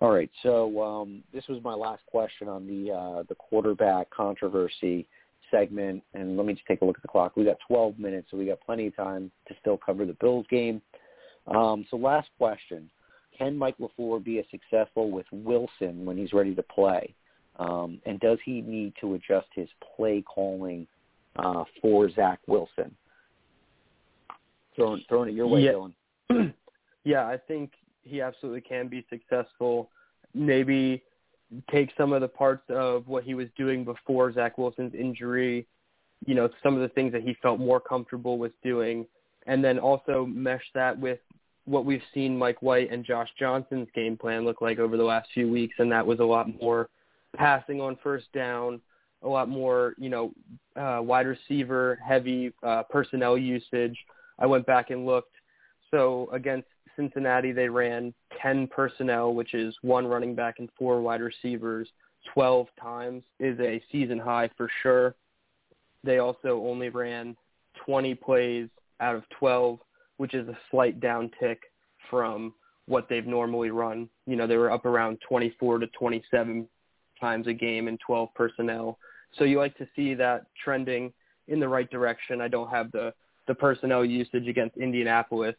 All right. So um, this was my last question on the uh, the quarterback controversy segment, and let me just take a look at the clock. We got 12 minutes, so we got plenty of time to still cover the Bills game. Um, so last question: Can Mike LaFleur be as successful with Wilson when he's ready to play? Um, and does he need to adjust his play calling uh, for Zach Wilson? Throwing, throwing it your way, Yeah. Dylan. (clears throat) yeah, I think he absolutely can be successful. Maybe take some of the parts of what he was doing before Zach Wilson's injury, you know, some of the things that he felt more comfortable with doing, and then also mesh that with what we've seen Mike White and Josh Johnson's game plan look like over the last few weeks, and that was a lot more passing on first down, a lot more, you know, uh, wide receiver heavy uh, personnel usage. I went back and looked. So against Cincinnati, they ran 10 personnel, which is one running back and four wide receivers, 12 times is a season high for sure. They also only ran 20 plays out of 12, which is a slight downtick from what they've normally run. You know, they were up around 24 to 27 times a game in 12 personnel. So you like to see that trending in the right direction. I don't have the the personnel usage against Indianapolis,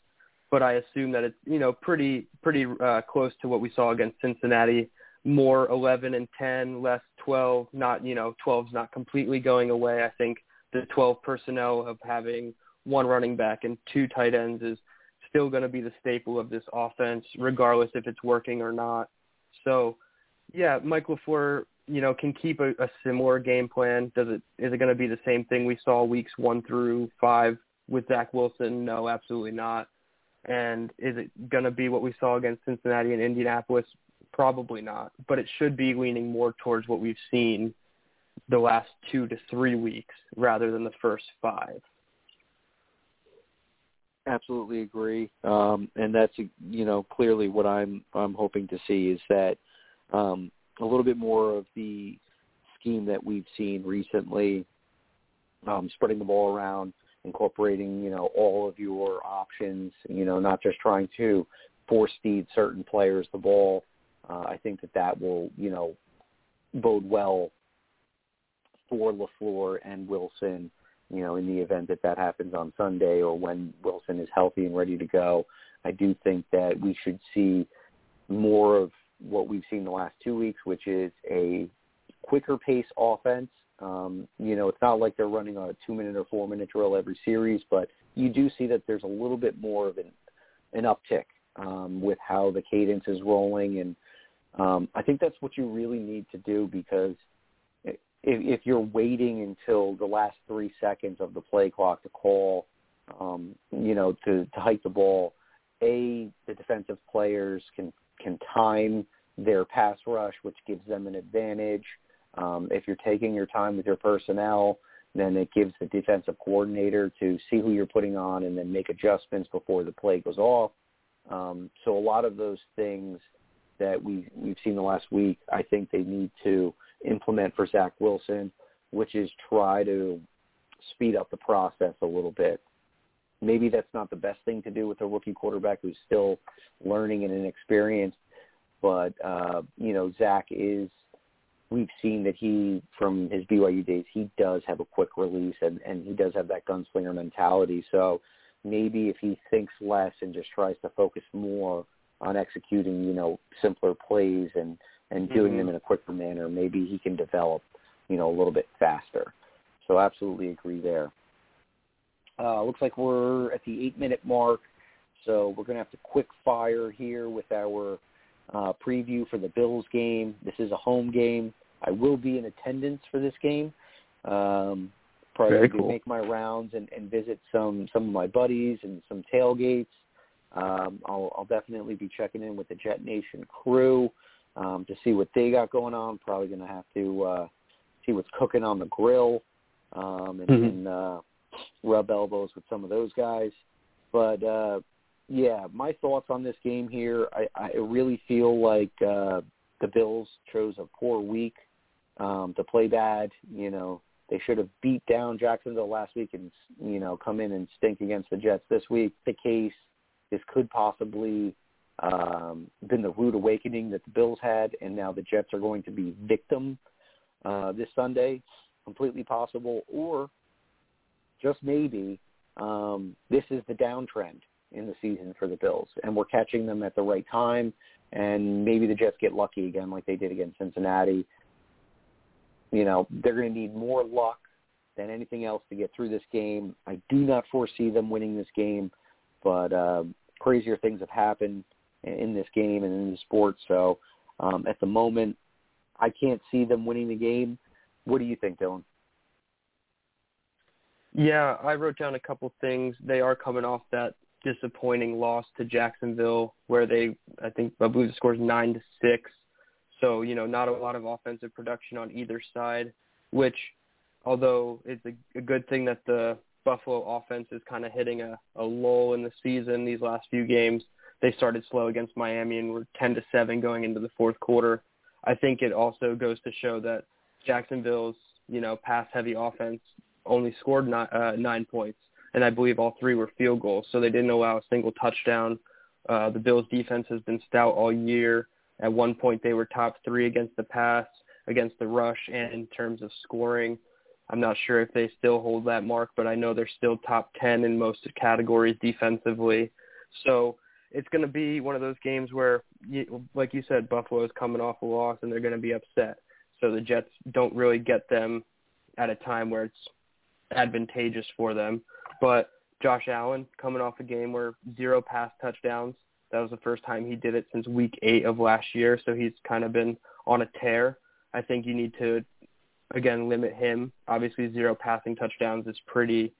but I assume that it's you know pretty pretty uh, close to what we saw against Cincinnati. More 11 and 10, less 12. Not you know 12's not completely going away. I think the 12 personnel of having one running back and two tight ends is still going to be the staple of this offense, regardless if it's working or not. So, yeah, Mike LaFleur, you know, can keep a, a similar game plan. Does it? Is it going to be the same thing we saw weeks one through five with Zach Wilson? No, absolutely not. And is it going to be what we saw against Cincinnati and Indianapolis? Probably not. But it should be leaning more towards what we've seen the last two to three weeks rather than the first five. Absolutely agree, um, and that's you know clearly what I'm I'm hoping to see is that um, a little bit more of the scheme that we've seen recently, um, spreading the ball around, incorporating you know all of your options, you know not just trying to force feed certain players the ball. Uh, I think that that will you know bode well for LaFleur and Wilson you know, in the event that that happens on Sunday or when Wilson is healthy and ready to go. I do think that we should see more of what we've seen the last two weeks, which is a quicker pace offense. Um, you know, it's not like they're running a two-minute or four-minute drill every series, but you do see that there's a little bit more of an, an uptick um, with how the cadence is rolling, and um, I think that's what you really need to do because – if, if you're waiting until the last three seconds of the play clock to call, um, you know, to, to hike the ball, a the defensive players can can time their pass rush, which gives them an advantage. Um, if you're taking your time with your personnel, then it gives the defensive coordinator to see who you're putting on and then make adjustments before the play goes off. Um, so a lot of those things that we we've seen the last week, I think they need to implement for Zach Wilson, which is try to speed up the process a little bit. Maybe that's not the best thing to do with a rookie quarterback who's still learning and inexperienced, but uh, you know Zach is. We've seen that he, from his BYU days, he does have a quick release and, and he does have that gunslinger mentality. So maybe if he thinks less and just tries to focus more on executing, you know, simpler plays and and doing mm-hmm. them in a quicker manner, maybe he can develop, you know, a little bit faster. So absolutely agree there. Uh, looks like we're at the eight-minute mark, so we're going to have to quick fire here with our uh, preview for the Bills game. This is a home game. I will be in attendance for this game. Um, probably Very cool. make my rounds and, and visit some some of my buddies and some tailgates. Um, I'll, I'll definitely be checking in with the Jet Nation crew um, to see what they got going on. Probably going to have to uh, see what's cooking on the grill um, and, mm-hmm. and uh, rub elbows with some of those guys. But uh, yeah, my thoughts on this game here. I, I really feel like uh, the Bills chose a poor week um, to play bad. You know, they should have beat down Jacksonville last week and you know come in and stink against the Jets this week. The case this could possibly um, been the rude awakening that the Bills had, and now the Jets are going to be victim uh, this Sunday. Completely possible, or just maybe um, this is the downtrend in the season for the Bills, and we're catching them at the right time, and maybe the Jets get lucky again like they did against Cincinnati. You know, they're going to need more luck than anything else to get through this game. I do not foresee them winning this game, but uh, crazier things have happened in this game and in the sport. So um, at the moment, I can't see them winning the game. What do you think, Dylan? Yeah, I wrote down a couple things. They are coming off that disappointing loss to Jacksonville, where they, I think, I believe the score is nine to six. So you know, not a lot of offensive production on either side. Which, although it's a, a good thing that the Buffalo offense is kind of hitting a, a lull in the season these last few games, they started slow against Miami and were 10 to 7 going into the fourth quarter. I think it also goes to show that Jacksonville's, you know, pass heavy offense only scored nine, uh, nine points, and I believe all three were field goals, so they didn't allow a single touchdown. Uh, the Bills' defense has been stout all year. At one point, they were top three against the pass, against the rush, and in terms of scoring. I'm not sure if they still hold that mark, but I know they're still top 10 in most categories defensively. So it's going to be one of those games where, like you said, Buffalo is coming off a loss and they're going to be upset. So the Jets don't really get them at a time where it's advantageous for them. But Josh Allen coming off a game where zero pass touchdowns. That was the first time he did it since week eight of last year. So he's kind of been on a tear. I think you need to, again, limit him. Obviously, zero passing touchdowns is pretty,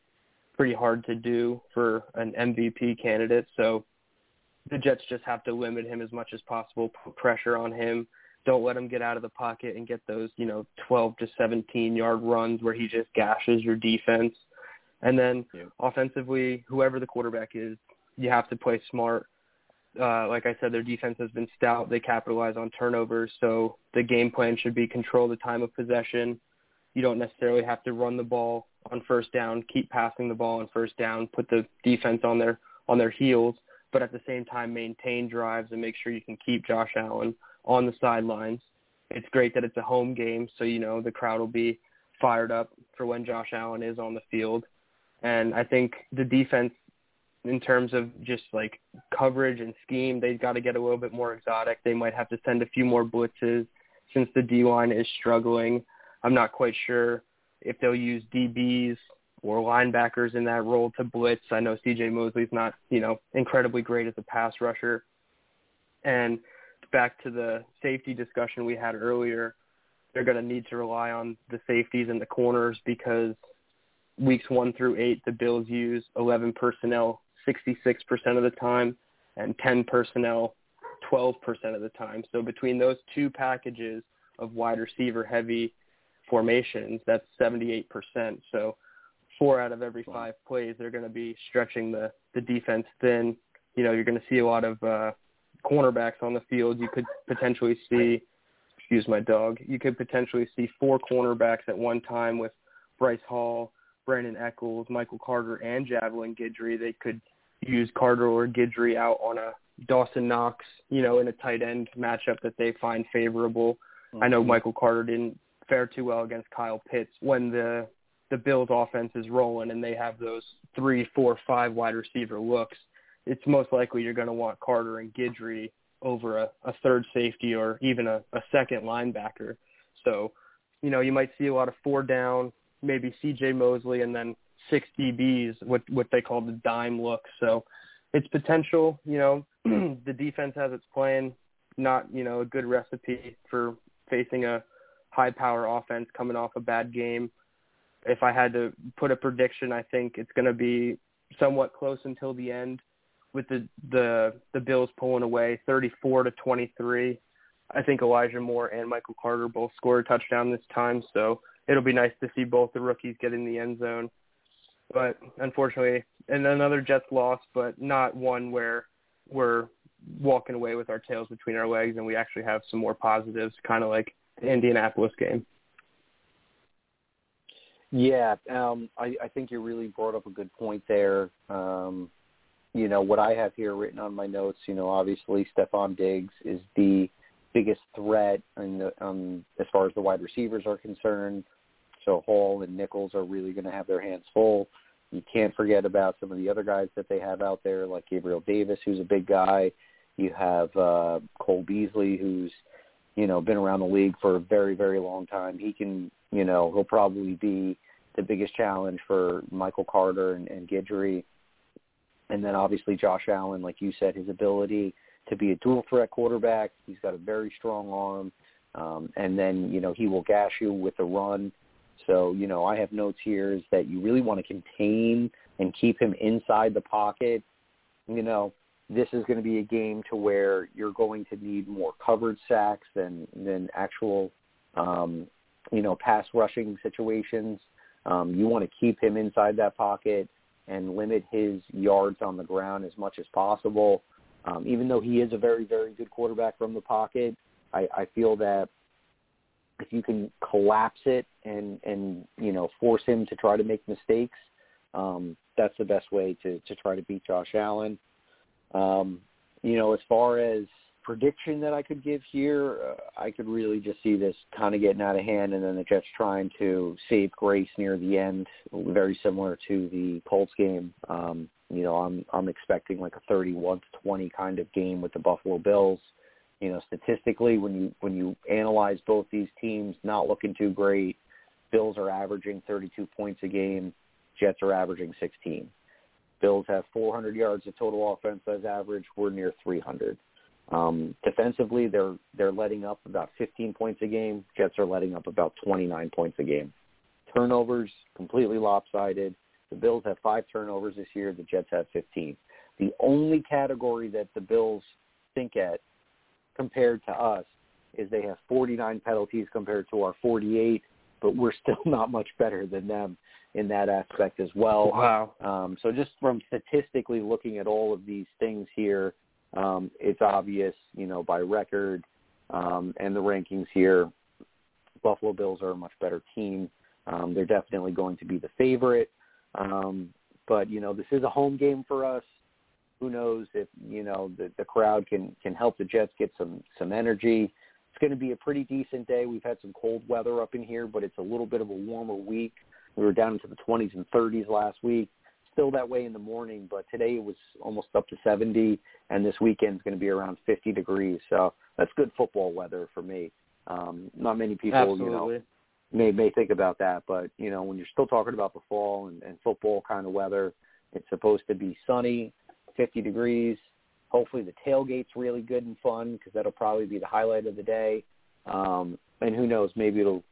pretty hard to do for an MVP candidate. So the Jets just have to limit him as much as possible, put pressure on him. Don't let him get out of the pocket and get those, you know, 12 to 17 yard runs where he just gashes your defense. And then Yeah. offensively, whoever the quarterback is, you have to play smart. Uh, like I said, their defense has been stout. They capitalize on turnovers, so the game plan should be control the time of possession. You don't necessarily have to run the ball on first down, keep passing the ball on first down, put the defense on their on their heels, but at the same time maintain drives and make sure you can keep Josh Allen on the sidelines. It's great that it's a home game, so you know the crowd will be fired up for when Josh Allen is on the field. And I think the defense in terms of just like coverage and scheme, they've got to get a little bit more exotic. They might have to send a few more blitzes since the D line is struggling. I'm not quite sure if they'll use DBs or linebackers in that role to blitz. I know CJ Mosley's not, you know, incredibly great as a pass rusher. And back to the safety discussion we had earlier, they're going to need to rely on the safeties and the corners because weeks one through eight, the Bills use 11 personnel 66% of the time and 10 personnel 12% of the time. So between those two packages of wide receiver heavy formations, that's 78%. So four out of every five plays, they're going to be stretching the, the defense thin. You know, you're going to see a lot of uh, cornerbacks on the field. You could potentially see, excuse my dog, you could potentially see four cornerbacks at one time with Bryce Hall, Brandon Echols, Michael Carter, and Javelin Guidry. They could use Carter or Guidry out on a Dawson Knox, you know, in a tight end matchup that they find favorable. Mm-hmm. I know Michael Carter didn't fare too well against Kyle Pitts when the the Bills offense is rolling and they have those three, four, five wide receiver looks. It's most likely you're going to want Carter and Guidry over a, a third safety or even a, a second linebacker. So, you know, you might see a lot of four down, maybe C.J. Mosley, and then six DBs, what what they call the dime look. So it's potential. You know, (clears throat) the defense has its plan. Not you know a good recipe for facing a high power offense coming off a bad game. If I had to put a prediction, I think it's going to be somewhat close until the end, with the the the Bills pulling away 34 to 23. I think Elijah Moore and Michael Carter both scored a touchdown this time, so it'll be nice to see both the rookies get in the end zone but unfortunately, and another Jets loss, but not one where we're walking away with our tails between our legs and we actually have some more positives, kind of like the Indianapolis game. Yeah, um, I, I think you really brought up a good point there. Um, you know, what I have here written on my notes, you know, obviously Stefon Diggs is the biggest threat in the, um, as far as the wide receivers are concerned. So Hall and Echols are really going to have their hands full. You can't forget about some of the other guys that they have out there, like Gabriel Davis, who's a big guy. You have uh, Cole Beasley, who's you know been around the league for a very very long time. He can you know he'll probably be the biggest challenge for Michael Carter and, and Guidry. And then obviously Josh Allen, like you said, his ability to be a dual threat quarterback. He's got a very strong arm. Um, and then, you know, he will gash you with the run. So, you know, I have notes here is that you really want to contain and keep him inside the pocket. You know, this is going to be a game to where you're going to need more covered sacks than than actual, um, you know, pass rushing situations. Um, you want to keep him inside that pocket and limit his yards on the ground as much as possible. Um, even though he is a very, very good quarterback from the pocket, I, I feel that if you can collapse it and and you know force him to try to make mistakes, um, that's the best way to to try to beat Josh Allen. Um, you know, as far as prediction that I could give here, uh, I could really just see this kind of getting out of hand, and then the Jets trying to save grace near the end, very similar to the Colts game. Um, you know, I'm I'm expecting like a 31 to 20 kind of game with the Buffalo Bills you know, statistically, when you when you analyze both these teams, not looking too great. Bills are averaging 32 points a game. Jets are averaging 16. Bills have 400 yards of total offense as average. We're near 300. Um, defensively, they're they're letting up about 15 points a game. Jets are letting up about 29 points a game. Turnovers completely lopsided. The Bills have five turnovers this year. The Jets have 15. The only category that the Bills think at compared to us is they have 49 penalties compared to our 48, but we're (laughs) still not much better than them in that aspect as well. Wow. Um, so just from statistically looking at all of these things here, um, it's obvious, you know, by record um, and the rankings here, Buffalo Bills are a much better team. Um, they're definitely going to be the favorite. Um, but you know, this is a home game for us. Who knows if you know the, the crowd can can help the Jets get some some energy. It's going to be a pretty decent day. We've had some cold weather up in here, but it's a little bit of a warmer week. We were down into the 20s and 30s last week. Still that way in the morning, but today it was almost up to 70, and this weekend's going to be around 50 degrees. So that's good football weather for me. Um, not many people, Absolutely. you know, may may think about that, but you know, when you're still talking about the fall and, and football kind of weather, it's supposed to be sunny, 50 degrees. Hopefully the tailgate's really good and fun because that'll probably be the highlight of the day. Um, and who knows, maybe it'll,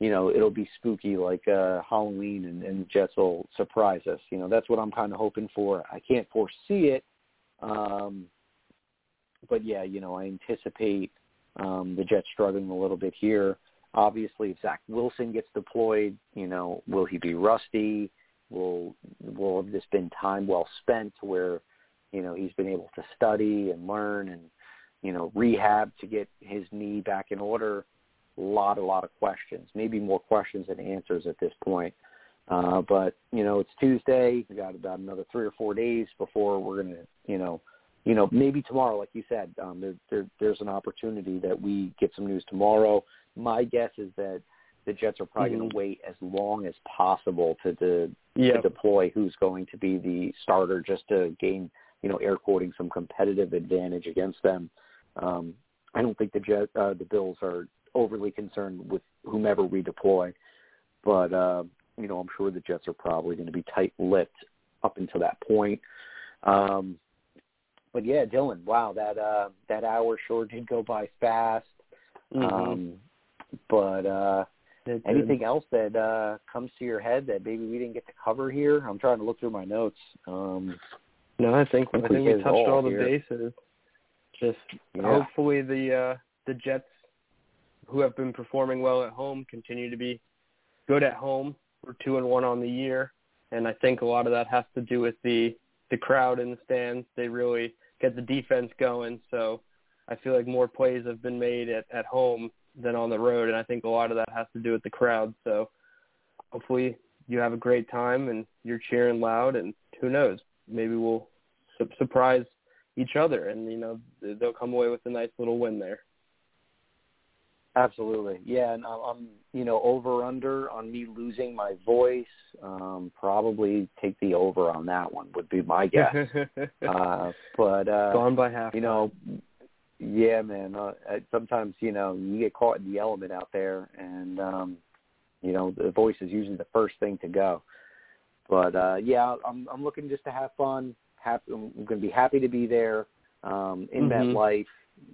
you know, it'll be spooky like uh, Halloween and, and Jets will surprise us. You know, that's what I'm kind of hoping for. I can't foresee it, um, but yeah, you know, I anticipate um, the Jets struggling a little bit here. Obviously, if Zach Wilson gets deployed, you know, will he be rusty? Will will have this been time well spent where, you know, he's been able to study and learn and, you know, rehab to get his knee back in order? A lot, a lot of questions. Maybe more questions than answers at this point. Uh, but you know, it's Tuesday. We got about another three or four days before we're gonna, you know, you know, maybe tomorrow, like you said, um, there, there, there's an opportunity that we get some news tomorrow. My guess is that the Jets are probably Mhm. going to wait as long as possible to, to, Yeah. to deploy who's going to be the starter, just to gain, you know, air quoting some competitive advantage against them. Um, I don't think the Jet, uh, the Bills are overly concerned with whomever we deploy, but uh, you know, I'm sure the Jets are probably going to be tight-lipped up until that point. Um, but yeah, Dylan, wow, that uh, that hour sure did go by fast. Mhm. Um, but uh, It did. anything else that uh, comes to your head that maybe we didn't get to cover here? I'm trying to look through my notes. Um, No, I think I I think we touched all all the here. bases. Just yeah, hopefully the uh the Jets who have been performing well at home continue to be good at home. We're two and one on the year, and I think a lot of that has to do with the the crowd in the stands. They really get the defense going. So I feel like more plays have been made at at home than on the road, and I think a lot of that has to do with the crowd. So hopefully you have a great time and you're cheering loud, and who knows, maybe we'll su- surprise each other, and you know they'll come away with a nice little win there. absolutely. Yeah, and I'm, I'm you know over under on me losing my voice. Um, probably take the over on that one would be my guess. (laughs) uh, but uh, Gone by half. you know, yeah, man. Uh, uh, sometimes you know you get caught in the element out there, and um, you know the voice is usually the first thing to go. But uh, yeah, I'm I'm looking just to have fun. Happy, I'm going to be happy to be there um, in Mhm. MetLife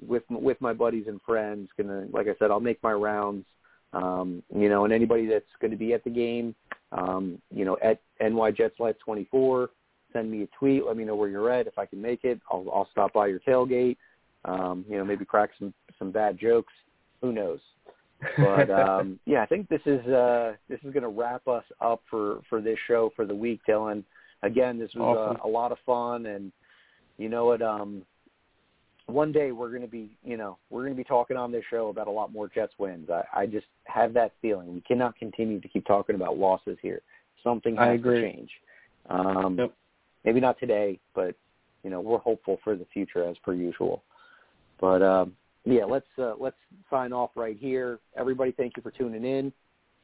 with with my buddies and friends. Gonna, like I said, I'll make my rounds. Um, you know, and anybody that's going to be at the game, um, you know, at NY Jets Life 24, send me a tweet. Let me know where you're at. If I can make it, I'll, I'll stop by your tailgate. Um, you know, maybe crack some some bad jokes. Who knows? But (laughs) um, yeah, I think this is uh, this is going to wrap us up for for this show for the week, Dylan. Again, this was Awesome. a, a lot of fun, and you know what? Um, one day we're going to be, you know, we're going to be talking on this show about a lot more Jets wins. I, I just have that feeling. We cannot continue to keep talking about losses here. Something has to change. Um, Yep. Maybe not today, but you know, we're hopeful for the future as per usual. But um, yeah, let's uh, let's sign off right here. Everybody, thank you for tuning in.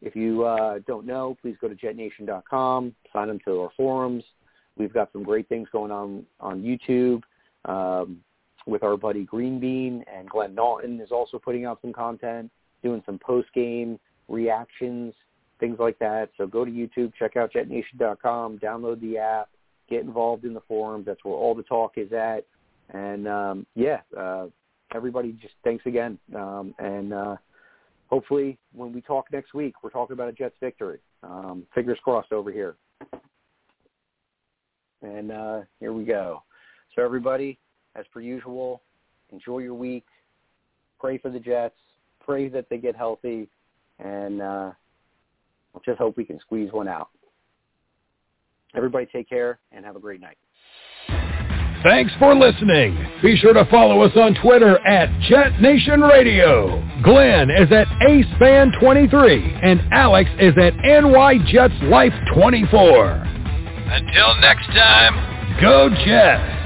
If you uh, don't know, please go to jetnation.com, sign up to our forums. We've got some great things going on on YouTube um, with our buddy Green Bean and Glenn Naughton is also putting out some content, doing some post game reactions, things like that. So go to YouTube, check out jetnation.com, download the app, get involved in the forums. That's where all the talk is at. And um, yeah, uh, everybody, just thanks again. Um, and uh, hopefully, when we talk next week, we're talking about a Jets victory. Um, fingers crossed over here. And uh, here we go. So everybody, as per usual, enjoy your week. Pray for the Jets. Pray that they get healthy. And uh, just hope we can squeeze one out. Everybody take care and have a great night. Thanks for listening. Be sure to follow us on Twitter at Jet Nation Radio. Glenn is at AceFan23 and Alex is at NYJetsLife24. Until next time, Go Jets!